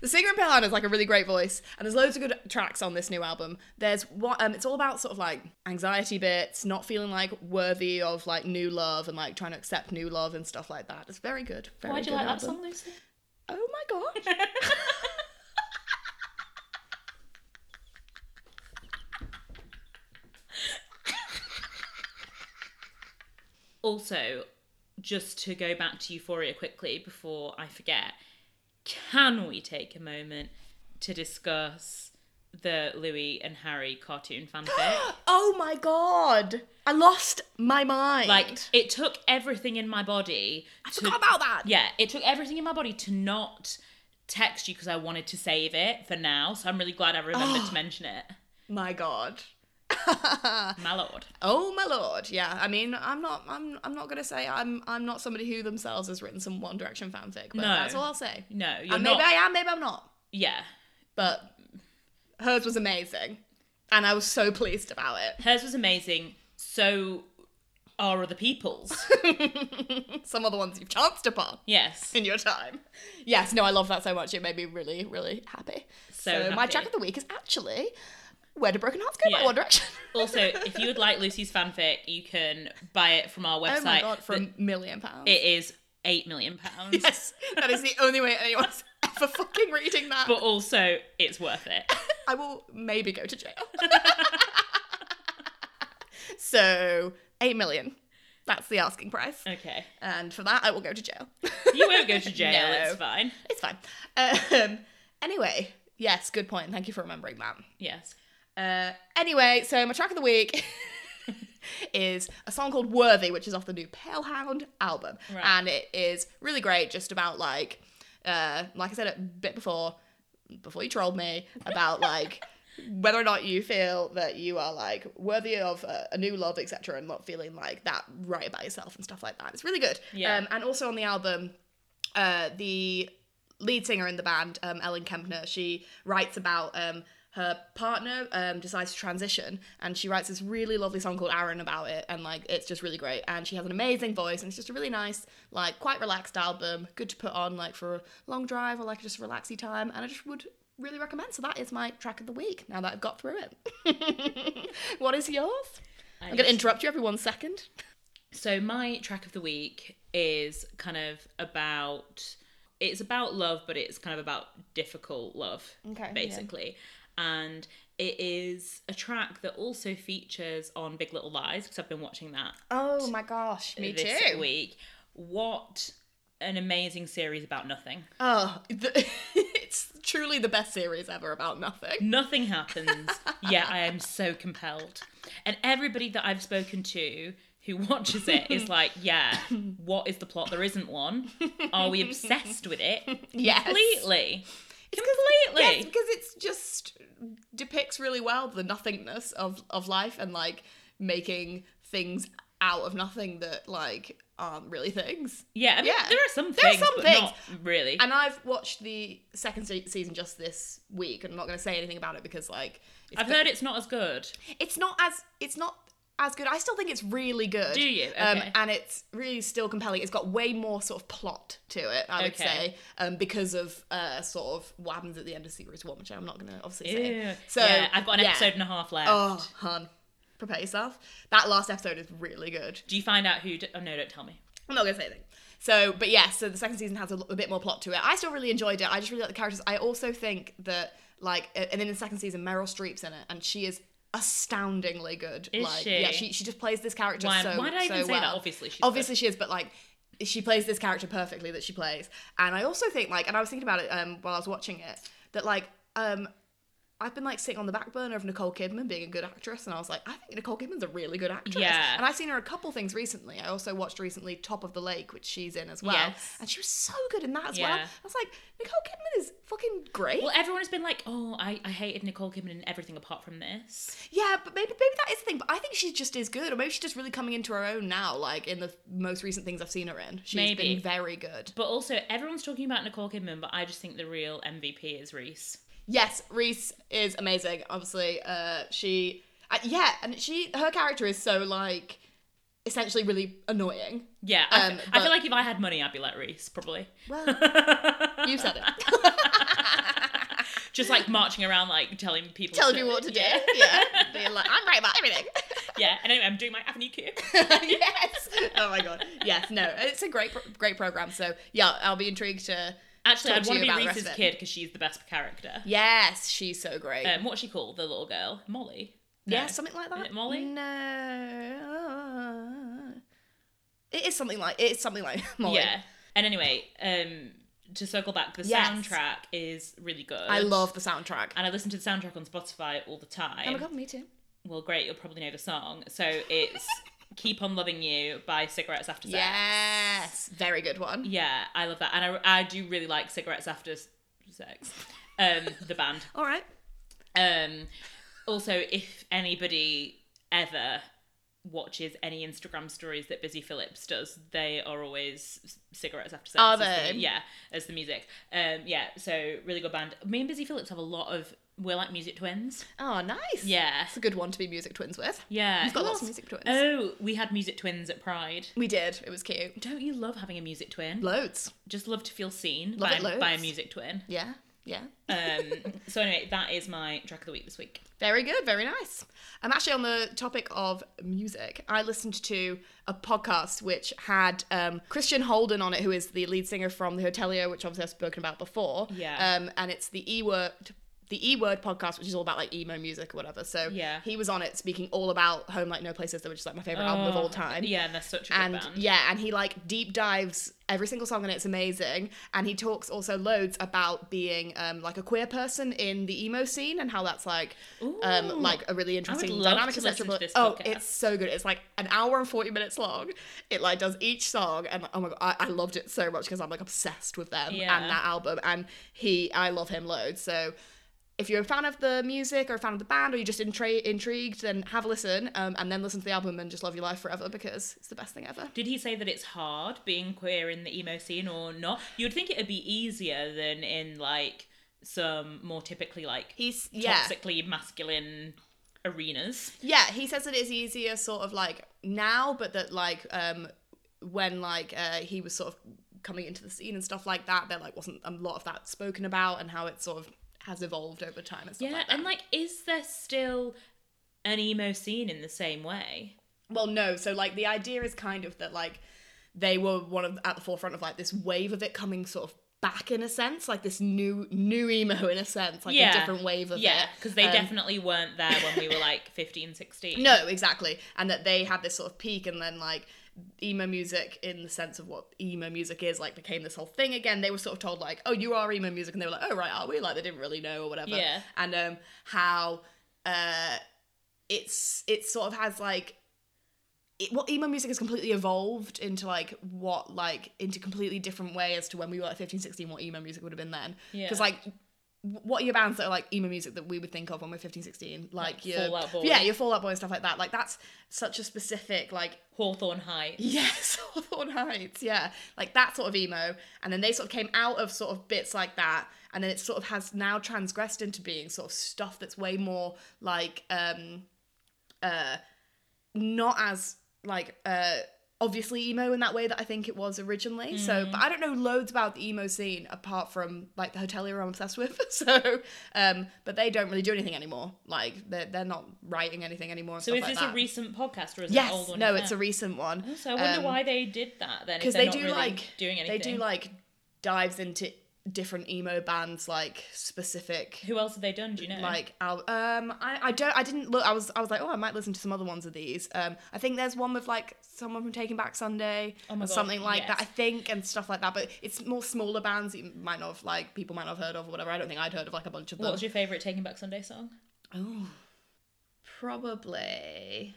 The singer in Hound has like a really great voice, and there's loads of good tracks on this new album. There's what um, it's all about sort of like anxiety bits, not feeling like worthy of like new love, and like trying to accept new love and stuff like that. It's very good. Very Why'd you good like that song, Lucy? Oh my god. Also, just to go back to Euphoria quickly before I forget, can we take a moment to discuss the Louis and Harry cartoon fanfic? oh my god. I lost my mind. like, it took everything in my body I to. forgot about that. Yeah, it took everything in my body to not text you because I wanted to save it for now. So I'm really glad I remembered to mention it. My god. My lord. Oh my lord, yeah. I mean, I'm not, I'm, I'm not gonna say I'm, I'm not somebody who themselves has written some One Direction fanfic, but No. that's all I'll say. No, you're And not. maybe I am, maybe I'm not. Yeah. But hers was amazing, and I was so pleased about it. Hers was amazing. So are other people's. some of the ones you've chanced upon yes. in your time. Yes, no, I love that so much. It made me really, really happy. So my happy. track of the week is actually "Where Do Broken Hearts Go" by One Direction. Also, if you would like Lucy's fanfic, you can buy it from our website. oh my god, for a million pounds. It is eight million pounds. yes, that is the only way anyone's ever fucking reading that. But also, it's worth it. I will maybe go to jail. so, 8 million. That's the asking price. Okay. And for that, I will go to jail. You won't go to jail, No. it's fine. it's fine. Um, anyway, yes, good point. Thank you for remembering that. Yes. Uh, anyway, so my track of the week is a song called Worthy, which is off the new Palehound album. Right. And it is really great, just about like, uh, like I said a bit before, before you trolled me, about like whether or not you feel that you are like worthy of a, a new love, etc., and not feeling like that right about yourself and stuff like that. It's really good. Yeah. Um, and also on the album, uh, the lead singer in the band, um, Ellen Kempner, she writes about um, her partner um, decides to transition, and she writes this really lovely song called Aaron about it, and like it's just really great. And she has an amazing voice, and it's just a really nice, like quite relaxed album, good to put on like for a long drive or like just a relaxy time. And I just would really recommend. So that is my track of the week. Now that I've got through it, what is yours? I I'm gonna interrupt you every one second. So my track of the week is kind of about it's about love, but it's kind of about difficult love, Okay, basically. And it is a track that also features on Big Little Lies because I've been watching that Oh my gosh, me this too. week. What an amazing series about nothing. Oh, the, it's truly the best series ever about nothing. Nothing happens, yeah, I am so compelled. And everybody that I've spoken to who watches it is like, yeah, what is the plot? There isn't one. Are we obsessed with it? Yes. Completely. Completely. Yes, because it's just depicts really well the nothingness of of life and like making things out of nothing that like aren't really things. Yeah, I mean, Yeah. there are some There are some but things. not really. And I've watched the second se- season just this week, and I'm not going to say anything about it because like it's I've heard it's not as good. it's not as it's not as good. I still think it's really good. Do you? Um, Okay. and it's really still compelling. It's got way more sort of plot to it, I would Okay. say, um, because of uh, sort of what happens at the end of series one, which I'm not going to obviously say. Ew. So yeah, I've got an yeah. episode and a half left. Oh, hun, prepare yourself. That last episode is really good. Do you find out who? D- oh no, don't tell me. I'm not gonna say anything. So, but yeah, so the second season has a bit more plot to it. I still really enjoyed it. I just really like the characters. I also think that like, and then in the second season, Meryl Streep's in it, and she is astoundingly good. Is like, she? Yeah, she she just plays this character Why, so why did I even so say well. that? Obviously, she's Obviously, she is, but like. She plays this character perfectly that she plays, and I also think like, and I was thinking about it um, while I was watching it, that like, um, I've been like sitting on the back burner of Nicole Kidman being a good actress, and I was like, I think Nicole Kidman's a really good actress. Yeah. And I've seen her a couple things recently. I also watched recently Top of the Lake, which she's in as well, Yes. and she was so good in that as well. I was like, Nicole Kidman is fucking great. Well, everyone has been like, "Oh, I, I hated Nicole Kidman in everything apart from this." yeah, but maybe maybe that is the thing. But I think she just is good, or maybe she's just really coming into her own now. Like in the most recent things I've seen her in, she's Maybe. been very good. But also, everyone's talking about Nicole Kidman, but I just think the real MVP is Reese. Yes, Reese is amazing. Obviously, uh, she, uh, yeah, and she, her character is so like, essentially really annoying. Yeah, I, Um, I feel like if I had money, I'd be like Reese, probably. Well, you said it. Just like marching around, like telling people, Telling to- you what to do. Yeah, Yeah, being like, I'm right about everything. yeah. And anyway, I'm doing my Avenue Q. yes. Oh my god. Yes. No. It's a great, great program. So yeah, I'll be intrigued to. Actually, I'd want to be Reese's kid because she's the best character. Yes, she's so great. Um, what's she called? The little girl, Molly. No. yeah, something like that. Is it Molly? No. It is something like it's something like Molly. Yeah. And anyway, um, to circle back, the Yes. soundtrack is really good. I love the soundtrack. And I listen to the soundtrack on Spotify all the time. Oh my god, me too. Well, great, you'll probably know the song. So it's "Keep on Loving You" by Cigarettes After Sex. Yes, very good one. Yeah, I love that, and I, I do really like Cigarettes After Sex, um, the band. All right. Um, also, if anybody ever watches any Instagram stories that Busy Phillips does, they are always cigarettes after sex. Are as the- they? yeah, as the music. Um, yeah, so really good band. Me and Busy Phillips have a lot of. We're like music twins. Oh, nice. Yeah, It's a good one to be music twins with. yeah. We've got Who lots of music twins. Oh, we had music twins at Pride. We did. It was cute. Don't you love having a music twin? Loads. Just love to feel seen Love by, it loads. by a music twin. Yeah. Yeah. Um, so anyway, that is my track of the week this week. Very good, very nice. I'm actually on the topic of music. I listened to a podcast which had um, Christian Holden on it, who is the lead singer from The Hotelier, which obviously I've spoken about before. Yeah. Um, and it's the E Word. The E Word podcast, which is all about like emo music or whatever. So Yeah. he was on it speaking all about Home Like No Places, which is like my favorite album of all Oh, time. Yeah, and they're such a good and band. yeah and he like deep dives every single song and it's amazing and he talks also loads about being um like a queer person in the emo scene and how that's like um like a really interesting love dynamic to etc. listen to But- this oh podcast. it's so good it's like an hour and 40 minutes long it like does each song and oh my god i, I loved it so much because i'm like obsessed with them Yeah. and that album and he i love him loads so if you're a fan of the music or a fan of the band or you're just intra- intrigued, then have a listen um, and then listen to the album and just love your life forever because it's the best thing ever. Did he say that it's hard being queer in the emo scene or not? You would think it would be easier than in like some more typically like He's yeah, toxically masculine arenas. yeah. He says that it's easier, sort of like now, but that like um when like uh, he was sort of coming into the scene and stuff like that, there like wasn't a lot of that spoken about and how it sort of has evolved over time and stuff Yeah, like that. and like is there still an emo scene in the same way? Well, no. So like the idea is kind of that like they were one of at the forefront of like this wave of it coming sort of back in a sense, like this new new emo in a sense, like yeah. a different wave of yeah, it. because they Um, definitely weren't there when we were like 15, 16. No, exactly. And that they had this sort of peak and then like emo music in the sense of what emo music is like became this whole thing again they were sort of told like oh you are emo music and they were like oh right are we like they didn't really know or whatever Yeah. and um how uh it's it sort of has like it, what emo music has completely evolved into like what like into completely different way as to when we were like 15 16 what emo music would have been then Yeah. because like what are your bands that are like emo music that we would think of when we're 15, 16? Like, Like your Fall Out Boy. yeah, your Fallout Boy and stuff like that. Like that's such a specific like Hawthorne Heights. Yes, Hawthorne Heights, yeah. Like that sort of emo. And then they sort of came out of sort of bits like that. And then it sort of has now transgressed into being sort of stuff that's way more like um uh not as like uh obviously emo in that way that I think it was originally. So but I don't know loads about the emo scene apart from like the hotelier I'm obsessed with. so um but they don't really do anything anymore. Like they're they're not writing anything anymore. So is like this that. a recent podcast or is it an old one? no, it's a recent one. Oh, So I wonder Um, why they did that then. because they do really like doing anything. they do like dives into different emo bands like specific Who else have they done? Do you know? like al- um I, I don't I didn't look I was I was like oh I might listen to some other ones of these um I think there's one with like someone from Taking Back Sunday Oh or God, something like yes. that I think and stuff like that but it's more smaller bands that you might not have like people might not have heard of or whatever I don't think I'd heard of like a bunch of them what was your favourite Taking Back Sunday song? oh probably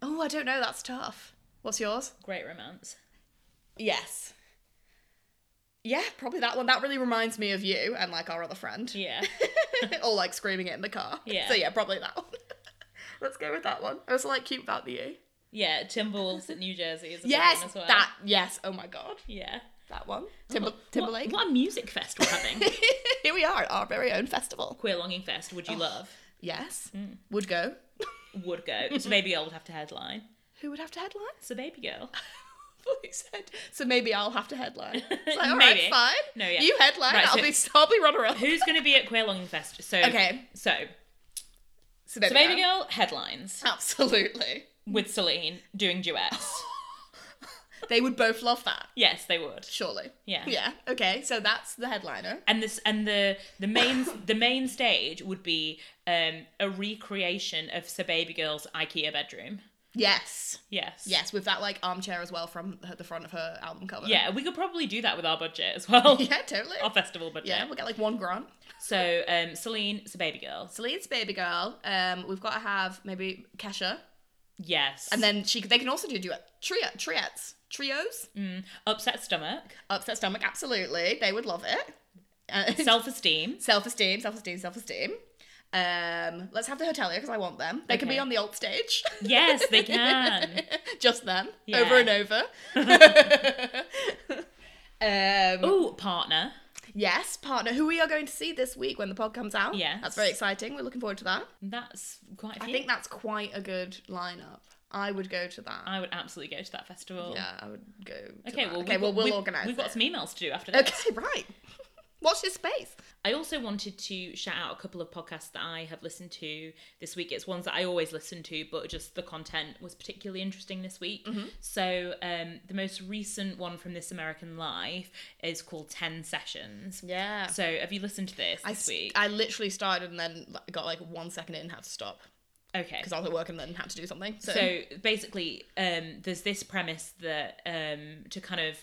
oh I don't know that's tough what's yours Great Romance. Yes. Yeah, probably that one. That really reminds me of you and like our other friend. Yeah. or like screaming it in the car. Yeah. So yeah, probably that one. Let's go with that one. I also like cute about the U. Yeah, Timberwolves at New Jersey is a Yes, one as well. that. Yes. Oh my god, Yeah. that one. Timber, What- Timberlake. What, what a music fest we're having. Here we are at our very own festival. Queer Longing Fest, would you love? Yes. Mm. Would go. Would go. So maybe I would have to headline. Who would have to headline? Sir Babygirl. Said. So maybe I'll have to headline. It's like, all Maybe. right, fine. No, yeah. You headline. Right, I'll so- be. I'll be runner up. Who's going to be at Queer Longing Fest? So Okay. So, So Sir Babygirl headlines Absolutely. with Celine doing duets. They would both love that. yes, they would. Surely. Yeah. Yeah. Okay. So that's the headliner. and this and the the main the main stage would be um a recreation of Sir Babygirl's IKEA bedroom. Yes. Yes. Yes, with that like armchair as well from her, the front of her album cover. Yeah, we could probably do that with our budget as well. Yeah, totally. Our festival budget. Yeah, we'll get like one grant. So um Celine, a Baby Girl. Celine's baby girl. Um, we've got to have maybe Kesha, Yes. and then she. They can also do duet trio triettes, trios. Mm, upset stomach, Upset stomach, absolutely. They would love it. Uh, self esteem. self esteem, self esteem, self esteem. Um, let's have the hotelier because I want them. They can be on the alt stage. Yes, they can. Just them, Yeah. over and over. um, Oh, partner. Yes, partner, who we are going to see this week when the pod comes out. Yes. That's very exciting. We're looking forward to that. That's quite I think that's quite a good lineup. I would go to that. I would absolutely go to that festival. yeah, I would go Okay, that. well, okay, well, we'll we've- organise We've got it. some emails to do after this. Okay, right. Watch this space. I also wanted to shout out a couple of podcasts that I have listened to this week. It's ones that I always listen to, but just the content was particularly interesting this week. Mm-hmm. So, um, the most recent one from This American Life is called 10 Sessions. Yeah. So, have you listened to this I, this week? I literally started and then got like one second in and had to stop okay. because I was at work and then had to do something. So, So basically, um, there's this premise that um, to kind of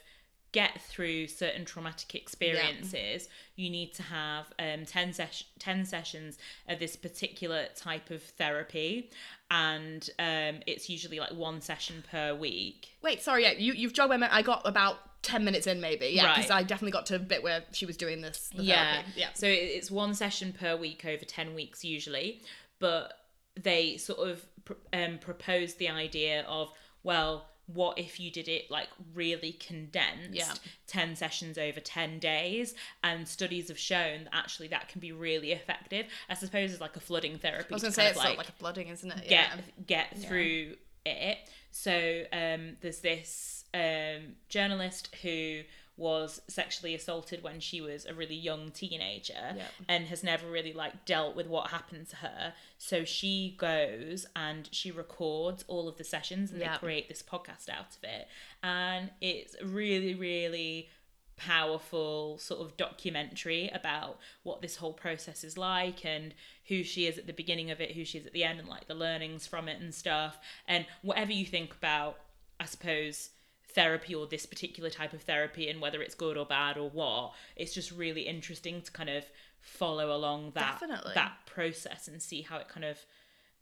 get through certain traumatic experiences, you need to have um, 10, ses- 10 sessions of this particular type of therapy. And um, it's usually like one session per week. wait, sorry, yeah, you, you've jogged my memory. I got about 10 minutes in maybe. Yeah, because Right. I definitely got to a bit where she was doing this. the Yeah. therapy. Yeah. So it's one session per week over 10 weeks usually. But they sort of pr- um, propose the idea of, well, what if you did it like really condensed Yeah. 10 sessions over 10 days and studies have shown that actually that can be really effective i suppose it's like a flooding therapy I was going to say it's of like a flooding isn't it? get yeah. get through it. So um, there's this um, journalist who was sexually assaulted when she was a really young teenager Yeah. and has never really like dealt with what happened to her. So she goes and she records all of the sessions and Yeah. they create this podcast out of it. And it's really, really powerful sort of documentary about what this whole process is like and who she is at the beginning of it, who she is at the end, and like the learnings from it and stuff. And whatever you think about, I suppose, therapy or this particular type of therapy and whether it's good or bad or what, it's just really interesting to kind of follow along that Definitely. that process and see how it kind of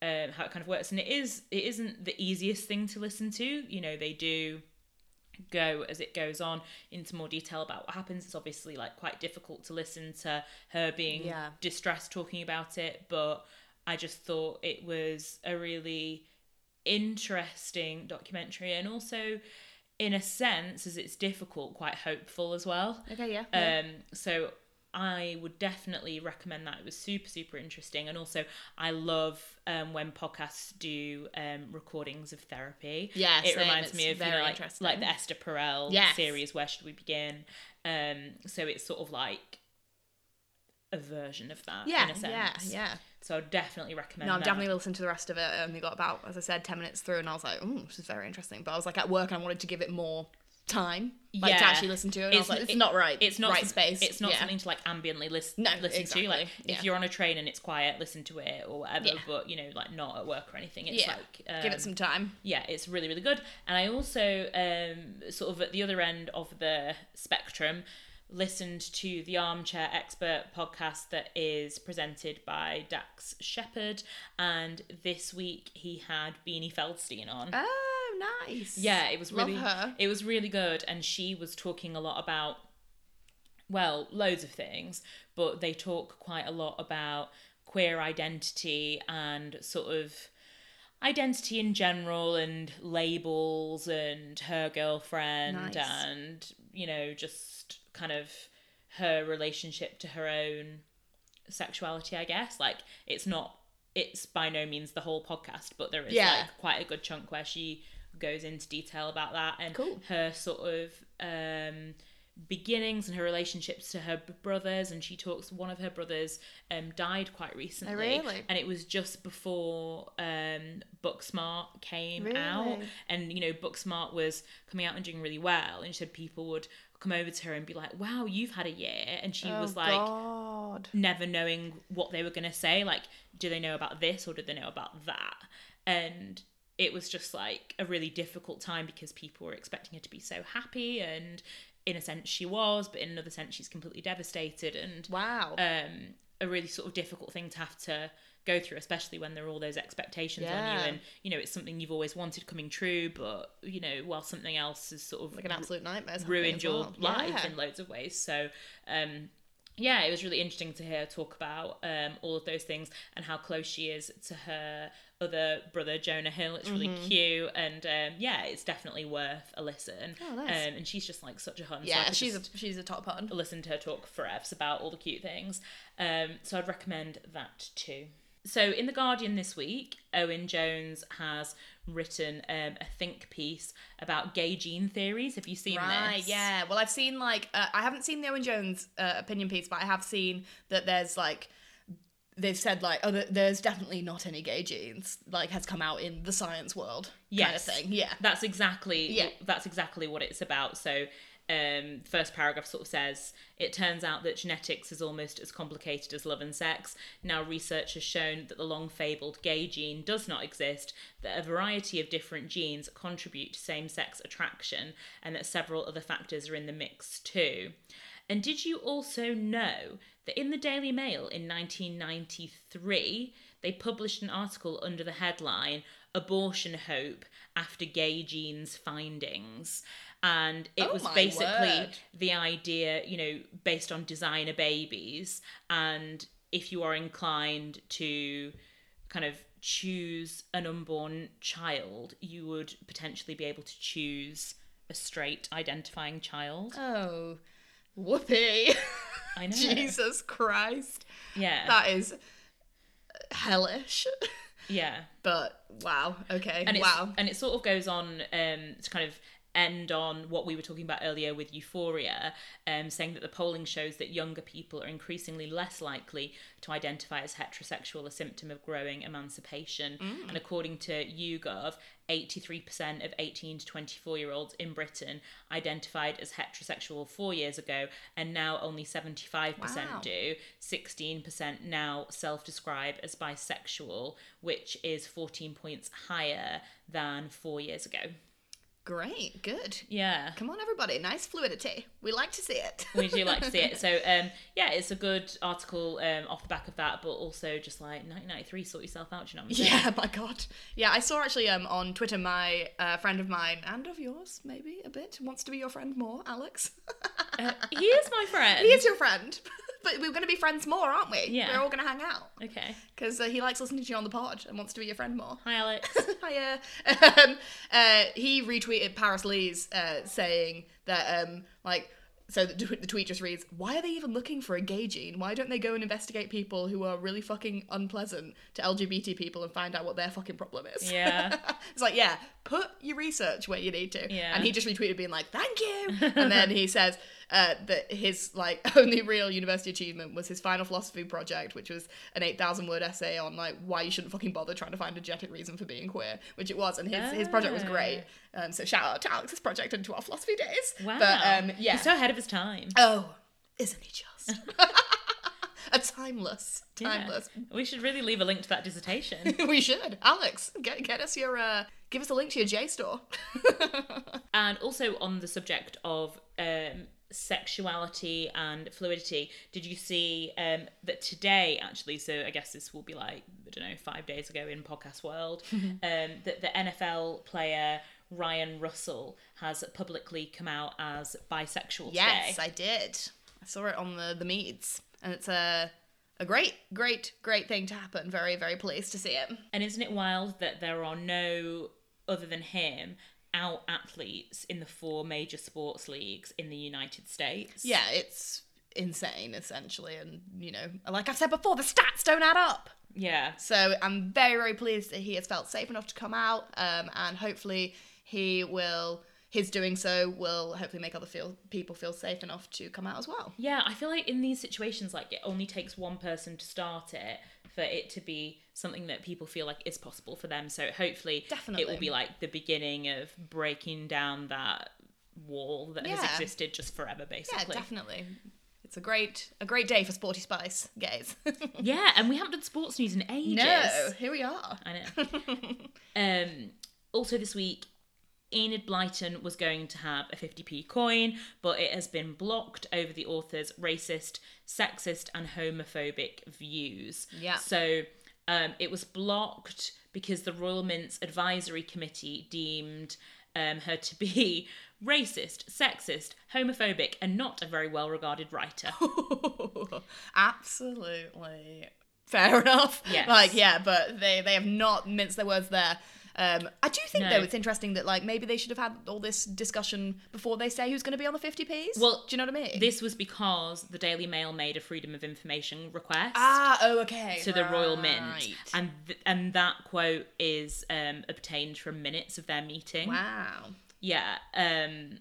um, how it kind of works. And it is it isn't the easiest thing to listen to. You know, they do go as it goes on into more detail about what happens. It's obviously like quite difficult to listen to her being Yeah. distressed talking about it, but I just thought it was a really interesting documentary and also in a sense as it's difficult quite hopeful as well Okay, yeah. um so i would definitely recommend that it was super super interesting and also i love um when podcasts do um recordings of therapy Yeah, it same. reminds It's me of you know, like, like the esther perel Yes. series where should we begin um so it's sort of like a version of that yeah, in a sense yeah, yeah. So i'd definitely recommend No, I've that. definitely listened to the rest of it. I only got about, as I said, 10 minutes through, and I was like, oh, this is very interesting. But I was like at work and I wanted to give it more time, like to actually listen to it. And I was like, it's it- not right. It's not right space. It's not yeah. something to like ambiently listen No, listen exactly, to. Like yeah. if you're on a train and it's quiet, listen to it or whatever. Yeah. But you know, like not at work or anything. It's Yeah. like um, Give it some time. yeah, it's really really good. And I also um sort of at the other end of the spectrum listened to the Armchair Expert podcast that is presented by Dax Shepard and this week he had Beanie Feldstein on. Oh, nice. Yeah, it was Love really her. it was really good and she was talking a lot about well, loads of things, but they talk quite a lot about queer identity and sort of identity in general and labels and her girlfriend Nice. and you know just kind of her relationship to her own sexuality i guess like it's not it's by no means the whole podcast but there is Yeah. like quite a good chunk where she goes into detail about that and Cool. her sort of um beginnings and her relationships to her brothers and she talks one of her brothers um died quite recently really? and it was just before um booksmart came out and you know booksmart was coming out and doing really well and she said people would come over to her and be like wow you've had a year and she was oh, like God. never knowing what they were going to say like do they know about this or do they know about that and it was just like a really difficult time because people were expecting her to be so happy and in a sense she was but in another sense she's completely devastated and Wow. um, a really sort of difficult thing to have to go through, especially when there are all those expectations on you, and you know it's something you've always wanted coming true, but you know while something else is sort of like an absolute nightmare. ruined your well. life Yeah. in loads of ways. So, um, yeah, it was really interesting to hear her talk about um, all of those things and how close she is to her other brother Jonah Hill. It's really cute, and um, yeah, it's definitely worth a listen. Mm-hmm. Oh, nice. Um, and she's just like such a hun. Yeah, could she's a she's a top hun. listen to her talk forever about all the cute things. Um, so I'd recommend that too. So in the Guardian this week, Owen Jones has written um, a think piece about gay gene theories. Have you seen Right, this? yeah. Well, I've seen like uh, I haven't seen the Owen Jones uh, opinion piece, but I have seen that there's like they've said like oh, there's definitely not any gay genes like has come out in the science world kind of thing. Yeah. That's exactly Yeah. that's exactly what it's about. So um, first paragraph sort of says it turns out that genetics is almost as complicated as love and sex. Now research has shown that the long fabled gay gene does not exist, that a variety of different genes contribute to same-sex attraction, and that several other factors are in the mix too. And did you also know that in the Daily Mail in 1993, they published an article under the headline Abortion Hope After Gay Genes Findings? And it Oh was basically word. the idea, you know, based on designer babies. And if you are inclined to kind of choose an unborn child, you would potentially be able to choose a straight identifying child. Oh, whoopee! I know. Jesus Christ, Yeah. that is hellish. yeah. but wow. Okay. and wow. and it sort of goes on um, to kind of end on what we were talking about earlier with euphoria um, saying that the polling shows that younger people are increasingly less likely to identify as heterosexual a symptom of growing emancipation Mm. and according to YouGov 83% of 18 to 24 year olds in Britain identified as heterosexual four years ago and now only 75% Wow. do 16% now self-describe as bisexual which is 14 points higher than four years ago Great, good. Yeah. Come on, everybody. Nice fluidity. We like to see it. we do like to see it. So um, yeah, it's a good article um, off the back of that, but also just like 1993, sort yourself out. You know what I'm saying? Yeah, my God. Yeah, I saw actually um on Twitter my uh, friend of mine and of yours maybe a bit wants to be your friend more, Alex. Uh, he is my friend. he is your friend, but we're going to be friends more, aren't we? Yeah. we're all going to hang out Okay. because uh, he likes listening to you on the pod and wants to be your friend more. Hi, Alex. Hiya. Um, uh, he retweeted Paris Lees uh, saying that, um, like, so the, the tweet just reads, Why are they even looking for a gay gene? Why don't they go and investigate people who are really fucking unpleasant to LGBT people and find out what their fucking problem is? Yeah. it's like, yeah, put your research where you need to. Yeah. And he just retweeted being like, Thank you. and then he says, uh, that his like only real university achievement was his final philosophy project, which was an eight thousand word essay on like why you shouldn't fucking bother trying to find a genetic reason for being queer, which it was, and his his project was great. Um, so shout out to Alex's project and to our philosophy days. Wow. But um, yeah. He's so ahead of his time. oh, isn't he just a timeless, Yeah. timeless? We should really leave a link to that dissertation. we should, Alex, get get us your uh, give us a link to your JSTOR. and also on the subject of um, sexuality and fluidity, did you see um, that today, actually, so I guess this will be like, I don't know, five days ago in podcast world, um, that the NFL player Ryan Russell has publicly come out as bisexual Yes, today. I did. I saw it on the the meets, and it's a a great, great, great thing to happen. Very, very pleased to see it. And isn't it wild that there are no, other than him, out athletes in the four major sports leagues in the United States? Yeah, it's insane, essentially, and you know, like I've said before, the stats don't add up. Yeah. So I'm very, very pleased that he has felt safe enough to come out, um, and hopefully he will. His doing so will hopefully make other feel people feel safe enough to come out as well. Yeah, I feel like in these situations, like it only takes one person to start it for it to be something that people feel like is possible for them. So hopefully, definitely, it will be like the beginning of breaking down that wall that has existed just forever, Yeah, basically. definitely. It's a great, a great day for Sporty Spice, gays. Yeah, and we haven't done sports news in ages. no, here we are. I know. um, also this week, Enid Blyton was going to have a 50p coin, but it has been blocked over the author's racist, sexist, and homophobic views. Yeah. So um, it was blocked because the Royal Mint's advisory committee deemed um, her to be racist, sexist, homophobic, and not a very well regarded writer. Absolutely. Fair enough. Yes. Like, yeah, but they, they have not minced their words there. Um, I do think, No. though, it's interesting that, like, maybe they should have had all this discussion before they say who's going to be on the 50Ps. Well, do you know what I mean? This was because the Daily Mail made a Freedom of Information request. Ah, oh, okay. to the Royal Mint, and th- and that quote is um, obtained from minutes of their meeting. Wow. Yeah, um,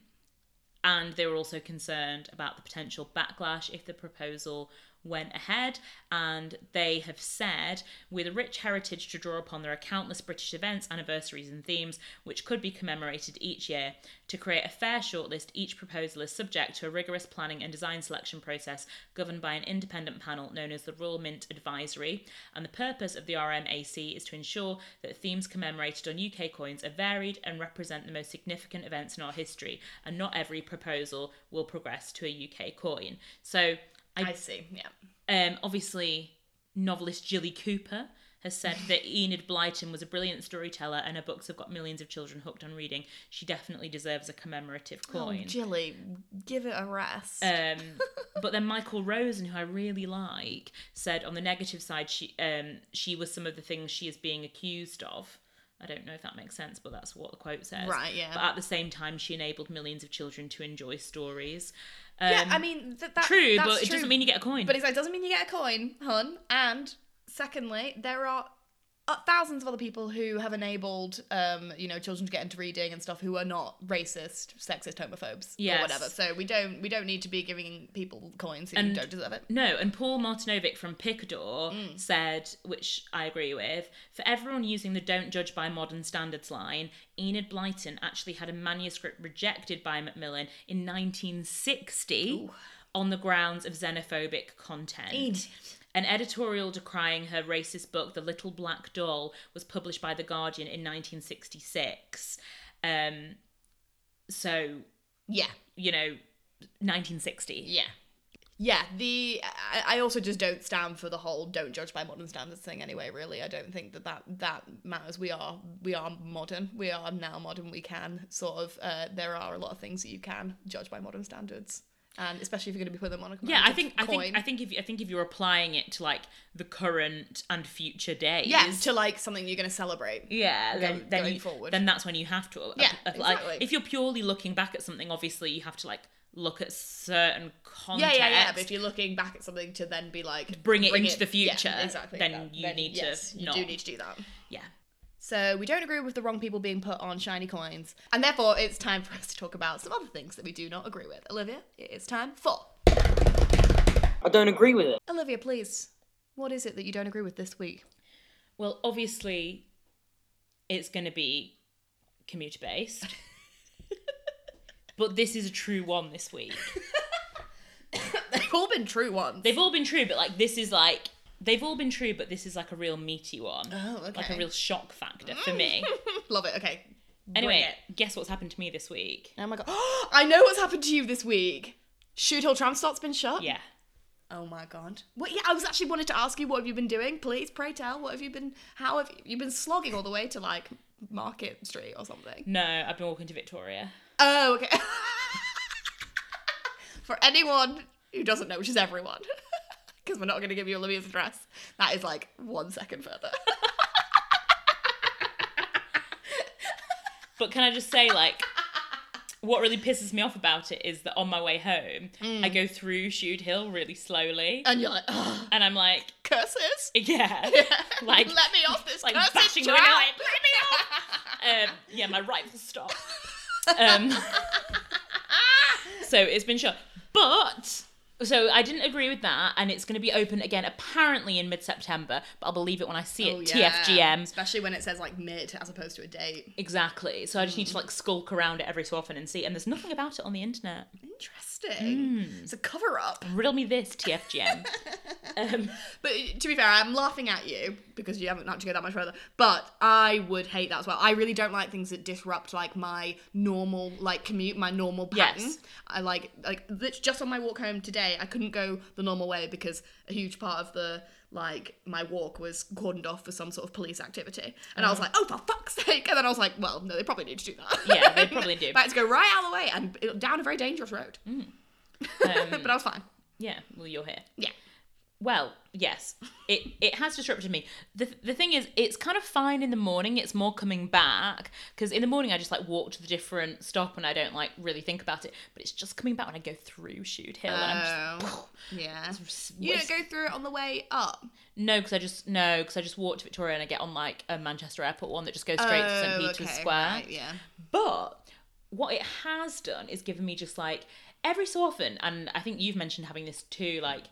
and they were also concerned about the potential backlash if the proposal went ahead. And they have said, with a rich heritage to draw upon, there are countless British events, anniversaries, and themes which could be commemorated each year. To create a fair shortlist, each proposal is subject to a rigorous planning and design selection process governed by an independent panel known as the Royal Mint Advisory. And the purpose of the RMAC is to ensure that themes commemorated on UK coins are varied and represent the most significant events in our history, and not every proposal will progress to a UK coin. So, I see, yeah. um, obviously, novelist Jilly Cooper has said that Enid Blyton was a brilliant storyteller and her books have got millions of children hooked on reading. She definitely deserves a commemorative coin. Oh, Jilly, give it a rest. Um, but then Michael Rosen, who I really like, said on the negative side, she um, she was some of the things she is being accused of. I don't know if that makes sense, but that's what the quote says. Right, yeah. But at the same time, she enabled millions of children to enjoy stories. Um, yeah, I mean, th- that, true, that's but it true. doesn't mean you get a coin. But it's it doesn't mean you get a coin, hun. And secondly, there are thousands of other people who have enabled, um, you know, children to get into reading and stuff who are not racist, sexist, homophobes, Yes. or whatever. So we don't we don't need to be giving people coins who And- don't deserve it. No, and Paul Martinovic from Picador Mm. said, which I agree with, for everyone using the don't judge by modern standards line, Enid Blyton actually had a manuscript rejected by Macmillan in 1960 on the grounds of xenophobic content. An editorial decrying her racist book, The Little Black Doll, was published by The Guardian in 1966. Um, So, Yeah. you know, 1960. Yeah. Yeah, the I, I also just don't stand for the whole "don't judge by modern standards" thing. Anyway, really, I don't think that that, that matters. We are we are modern. We are now modern. We can sort of. Uh, there are a lot of things that you can judge by modern standards, and especially if you're going to be putting them on a Yeah, I think I coin. think I think if I think if you're applying it to like the current and future days, yeah, to like something you're going to celebrate. yeah, then then going you, forward. then that's when you have to. Yeah, like, exactly. If you're purely looking back at something, obviously you have to like look at certain Yeah, context. yeah, yeah. But if you're looking back at something to then be like Bring it bring into the yeah, future, exactly. then yeah, you need to yes, you not. do need to do that. yeah. So we don't agree with the wrong people being put on shiny coins, and therefore it's time for us to talk about some other things that we do not agree with. Olivia, it is time for I don't agree with it. Olivia. Please, what is it that you don't agree with this week? Well, obviously, it's going to be commuter based. but this is a true one this week. They've all been true ones. They've all been true, but like this is like they've all been true, but this is like a real meaty one. Oh, okay. Like a real shock factor for me. Mm. Love it. Okay. Anyway, it. guess what's happened to me this week? Oh my god. I know what's happened to you this week. Shude Hill Tramstock's been shut. Yeah. Oh my god. What? Yeah, I was actually wanted to ask you what have you been doing? Please, pray tell. What have you been? How have you, you've been slogging all the way to like Market Street or something? No, I've been walking to Victoria. Oh, okay. For anyone who doesn't know, which is everyone, because we're not going to give you Olivia's address, that is like one second further. But can I just say, like, what really pisses me off about it is that on my way home, I go through Shude Hill really slowly, and you're like, oh, and I'm like, curses. yeah, like let me off this like cursed bashing the track. window, like, let me off. um, yeah, my rifle stop. Um, so it's been shot, but so I didn't agree with that, and it's going to be open again apparently in mid-September, but I'll believe it when I see it. Oh, yeah. TFGM. Especially when it says like mid as opposed to a date. Exactly. So I just need to hmm. like skulk around it every so often and see. And there's nothing about it on the internet. Interesting. It's a cover up. Riddle me this, TFGM. um, But to be fair, I'm laughing at you because you haven't had to go that much further. But I would hate that as well. I really don't like things that disrupt like my normal like commute, my normal pattern. Yes. I like like just on my walk home today, I couldn't go the normal way because a huge part of the like my walk was cordoned off for some sort of police activity, and I was like, oh for fuck's sake! And then I was like, well, no, they probably need to do that. Yeah, they probably do. I had to go right out of the way and down a very dangerous road. um, but I was fine. yeah, well, you're here. Yeah. Well, yes, it it has disrupted me. the The thing is, it's kind of fine in the morning. It's more coming back because in the morning I just like walk to the different stop and I don't like really think about it. But it's just coming back when I go through Shude Hill and I'm just Oh, yeah. just You don't go through it on the way up. no, because I just no, because I just walk to Victoria and I get on like a Manchester Airport one that just goes straight to St Oh, Peter's okay, Square. right, yeah. But what it has done is given me just like every so often, and I think you've mentioned having this too, like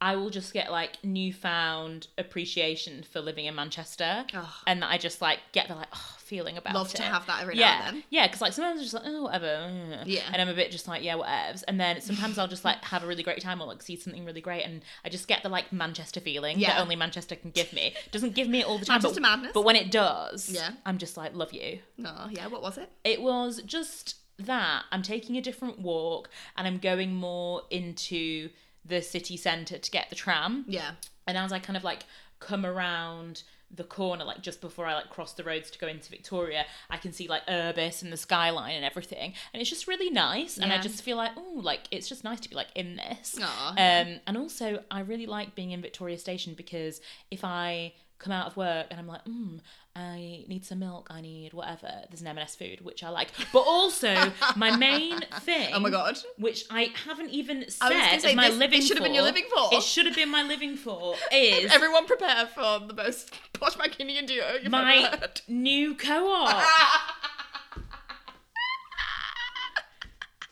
I will just get like newfound appreciation for living in Manchester, Ugh. and that I just like get the like oh, feeling about it. Love it. to have that every now yeah, and then. yeah, because like sometimes I'm just like oh whatever, mm. Yeah. and I'm a bit just like yeah whatevs, and then sometimes I'll just like have a really great time or like see something really great, and I just get the like Manchester feeling Yeah. that only Manchester can give me. It doesn't give me it all the time, Manchester but, madness. but when it does, Yeah. I'm just like love you. Oh, yeah. What was it? It was just that I'm taking a different walk and I'm going more into the city centre to get the tram. Yeah. And as I kind of like come around the corner, like just before I like cross the roads to go into Victoria, I can see like Urbis and the skyline and everything. And it's just really nice. And I just feel like, oh, like it's just nice to be like in this. Aw, Um, and also, I really like being in Victoria Station because if I come out of work and I'm like, mm, I need some milk, I need whatever, there's an M&S food, which I like. But also, my main thing. Oh my God. Which I haven't even said say, my this- living should have been your living for. It should have been my living for. Is Everyone prepare for the most posh Mancunian duo you've ever my new co-op.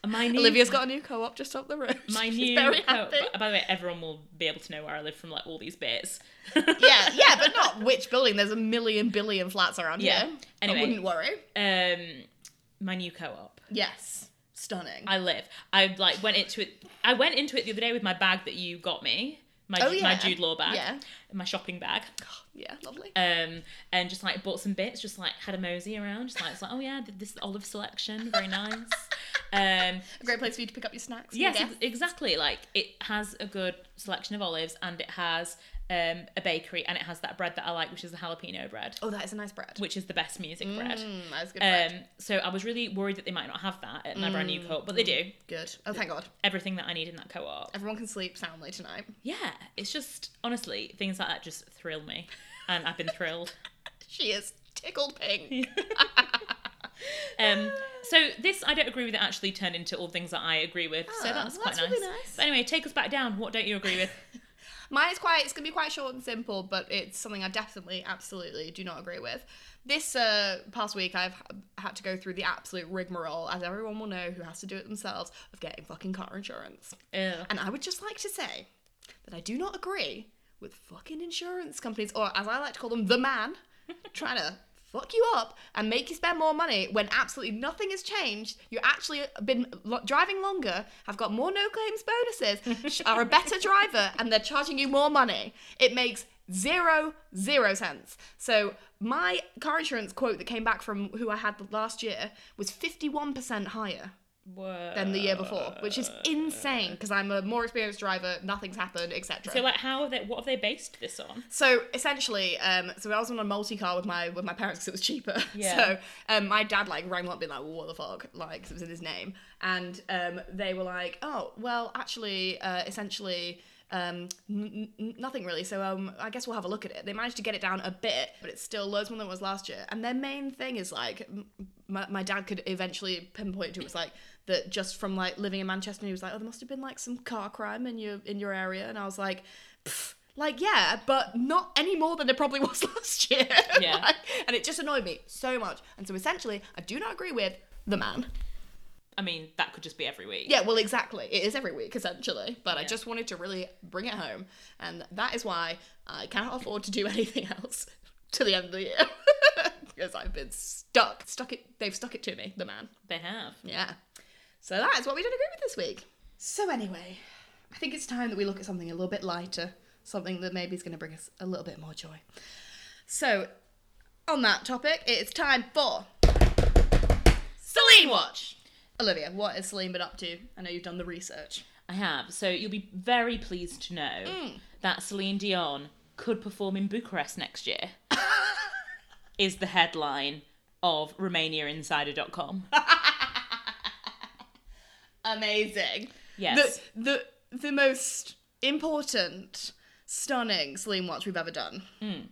My new Olivia's got a new co-op just up the road. my She's new very co-op. happy. By the way, everyone will be able to know where I live from like all these bits. yeah, yeah, but not which building. There's a million billion flats around Yeah. here. Anyway. I wouldn't worry. um my new co-op Yes, stunning. i live i like went into it i went into it the other day with my bag that you got me my Oh, my yeah. Jude Law bag, Yeah. my shopping bag. Yeah, lovely. Um, and just like bought some bits, just like had a mosey around, just like it's like, oh yeah, this olive selection, very nice. Um, A great place for you to pick up your snacks. yes, exactly. Like it has a good selection of olives, and it has um a bakery, and it has that bread that I like, which is the jalapeno bread, Oh, that is a nice bread. which is the best music bread. Mm, that is good bread. Um, so I was really worried that they might not have that at my brand new co-op, but they do. Good. Oh, thank God. Everything that I need in that co-op. Everyone can sleep soundly tonight. Yeah, it's just honestly things like that just thrill me, and I've been thrilled. She is tickled pink. Um, so this I don't agree with. It actually turned into all things that I agree with. so Ah, that's quite that's nice. really nice. But anyway, take us back down. What don't you agree with? Mine is quite. It's gonna be quite short and simple, but it's something I definitely, absolutely do not agree with. This uh, past week, I've had to go through the absolute rigmarole, as everyone will know who has to do it themselves, of getting fucking car insurance. Ugh. And I would just like to say that I do not agree with fucking insurance companies, or as I like to call them, the man, trying to fuck you up and make you spend more money when absolutely nothing has changed. You've actually been driving longer, have got more no claims bonuses, are a better driver, and they're charging you more money. It makes zero zero sense. So my car insurance quote that came back from who I had last year was 51% higher Than the year before, which is insane because I'm a more experienced driver, nothing's happened, etc. So like, how have they? What have they based this on? So essentially, um, so I was on a multi car with my with my parents because it was cheaper. Yeah. So um, my dad like rang up, being like, "What the fuck?" Like 'cause it was in his name, and um, they were like, "Oh, well, actually, uh, essentially." Um, n- n- nothing really. So um, I guess we'll have a look at it. They managed to get it down a bit, but it's still loads more than it was last year. And their main thing is like, m- my, my dad could eventually pinpoint to it was like that just from like living in Manchester. He was like, oh, there must have been like some car crime in your in your area, and I was like, Pff, like yeah, but not any more than it probably was last year. Yeah. Like, and it just annoyed me so much. And so essentially, I do not agree with the man. I mean, that could just be every week. Yeah, well, exactly. It is every week, essentially. But I just wanted to really bring it home. And that is why I cannot afford to do anything else to the end of the year. Because I've been stuck. Stuck it. They've stuck it to me, the man. They have. Yeah. So that is what we don't agree with this week. So anyway, I think it's time that we look at something a little bit lighter, something that maybe is going to bring us a little bit more joy. So, on that topic, it's time for Celine Watch. Olivia, what has Celine been up to? I know you've done the research. I have. So you'll be very pleased to know Mm. that Celine Dion could perform in Bucharest next year. is the headline of RomaniaInsider.com. Amazing. Yes. The the the most important, stunning Celine watch we've ever done. Hmm.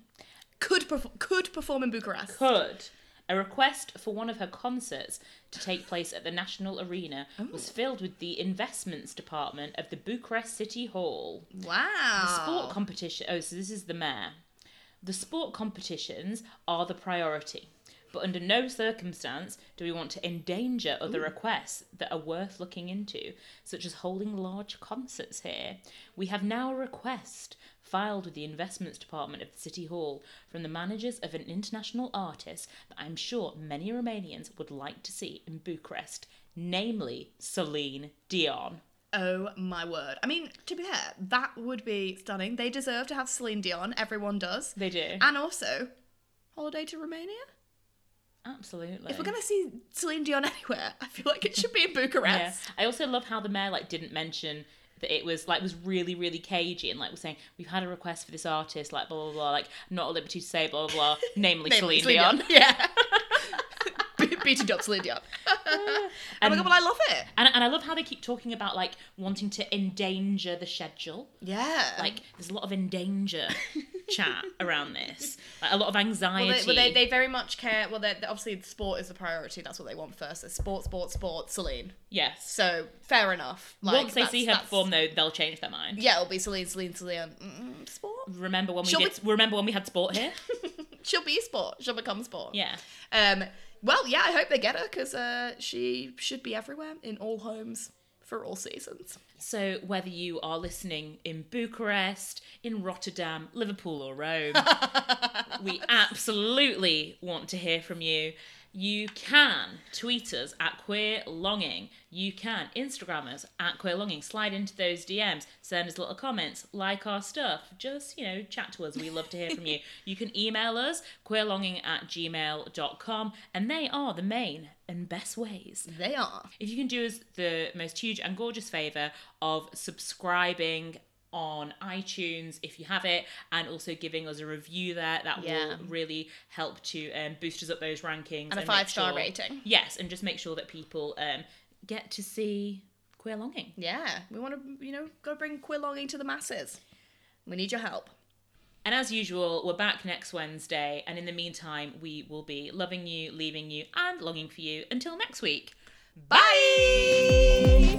Could perf- could perform in Bucharest. could. A request for one of her concerts to take place at the National Arena was oh. filled with the investments department of the Bucharest City Hall. Wow. Sport competition. Oh, so this is the mayor. The sport competitions are the priority, but under no circumstance do we want to endanger other requests that are worth looking into, such as holding large concerts here. We have now a request filed with the investments department of the city hall from the managers of an international artist that I'm sure many Romanians would like to see in Bucharest, namely Celine Dion. Oh my word. I mean, to be fair, that would be stunning. They deserve to have Celine Dion. Everyone does. They do. And also, holiday to Romania. Absolutely. If we're gonna see Celine Dion anywhere, I feel like it should be in Bucharest. Yeah. I also love how the mayor like didn't mention that it was like was really really cagey and like was saying we've had a request for this artist like blah blah blah like not at liberty to say blah blah blah namely, Namely, Celine Dion. Yeah. B- Beating up Celine Dion. oh my god, well, I love it. And, and I love how they keep talking about like wanting to endanger the schedule. Yeah. Like there's a lot of endanger chat around this. Like a lot of Well, anxiety. they, well, they, they very much care. Well, they obviously sport is the priority. That's what they want first. It's sport, sport, sport. Celine. yes. So fair enough. Like, Once they see her perform though, they'll change their mind. yeah, it'll be Celine, Celine, Celine. Mm, sport. Remember when we She'll did remember when we had sport here? She'll be sport. She'll become sport. yeah. Um. Well, yeah. I hope they get her because uh, she should be everywhere in all homes for all seasons. So, whether you are listening in Bucharest, in Rotterdam, Liverpool, or Rome, we absolutely want to hear from you. You can tweet us at Queer Longing. You can Instagram us at Queer Longing. Slide into those DMs, send us little comments, like our stuff. Just, you know, chat to us. We love to hear from you. You can email us, queerlonging at gmail.com, and they are the main and best ways They are. if you can do us the most huge and gorgeous favor of subscribing on iTunes if you have it, and also giving us a review there, that Yeah. will really help to um, boost us up those rankings And a five-star sure- rating. Yes, and just make sure that people um, get to see Queer Longing. Yeah. We want to, you know, go bring queer longing to the masses. We need your help. And as usual, we're back next Wednesday, and in the meantime, we will be loving you, leaving you, and longing for you until next week. Bye. Oh,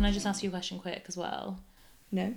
can I just ask you a question quick as well? No.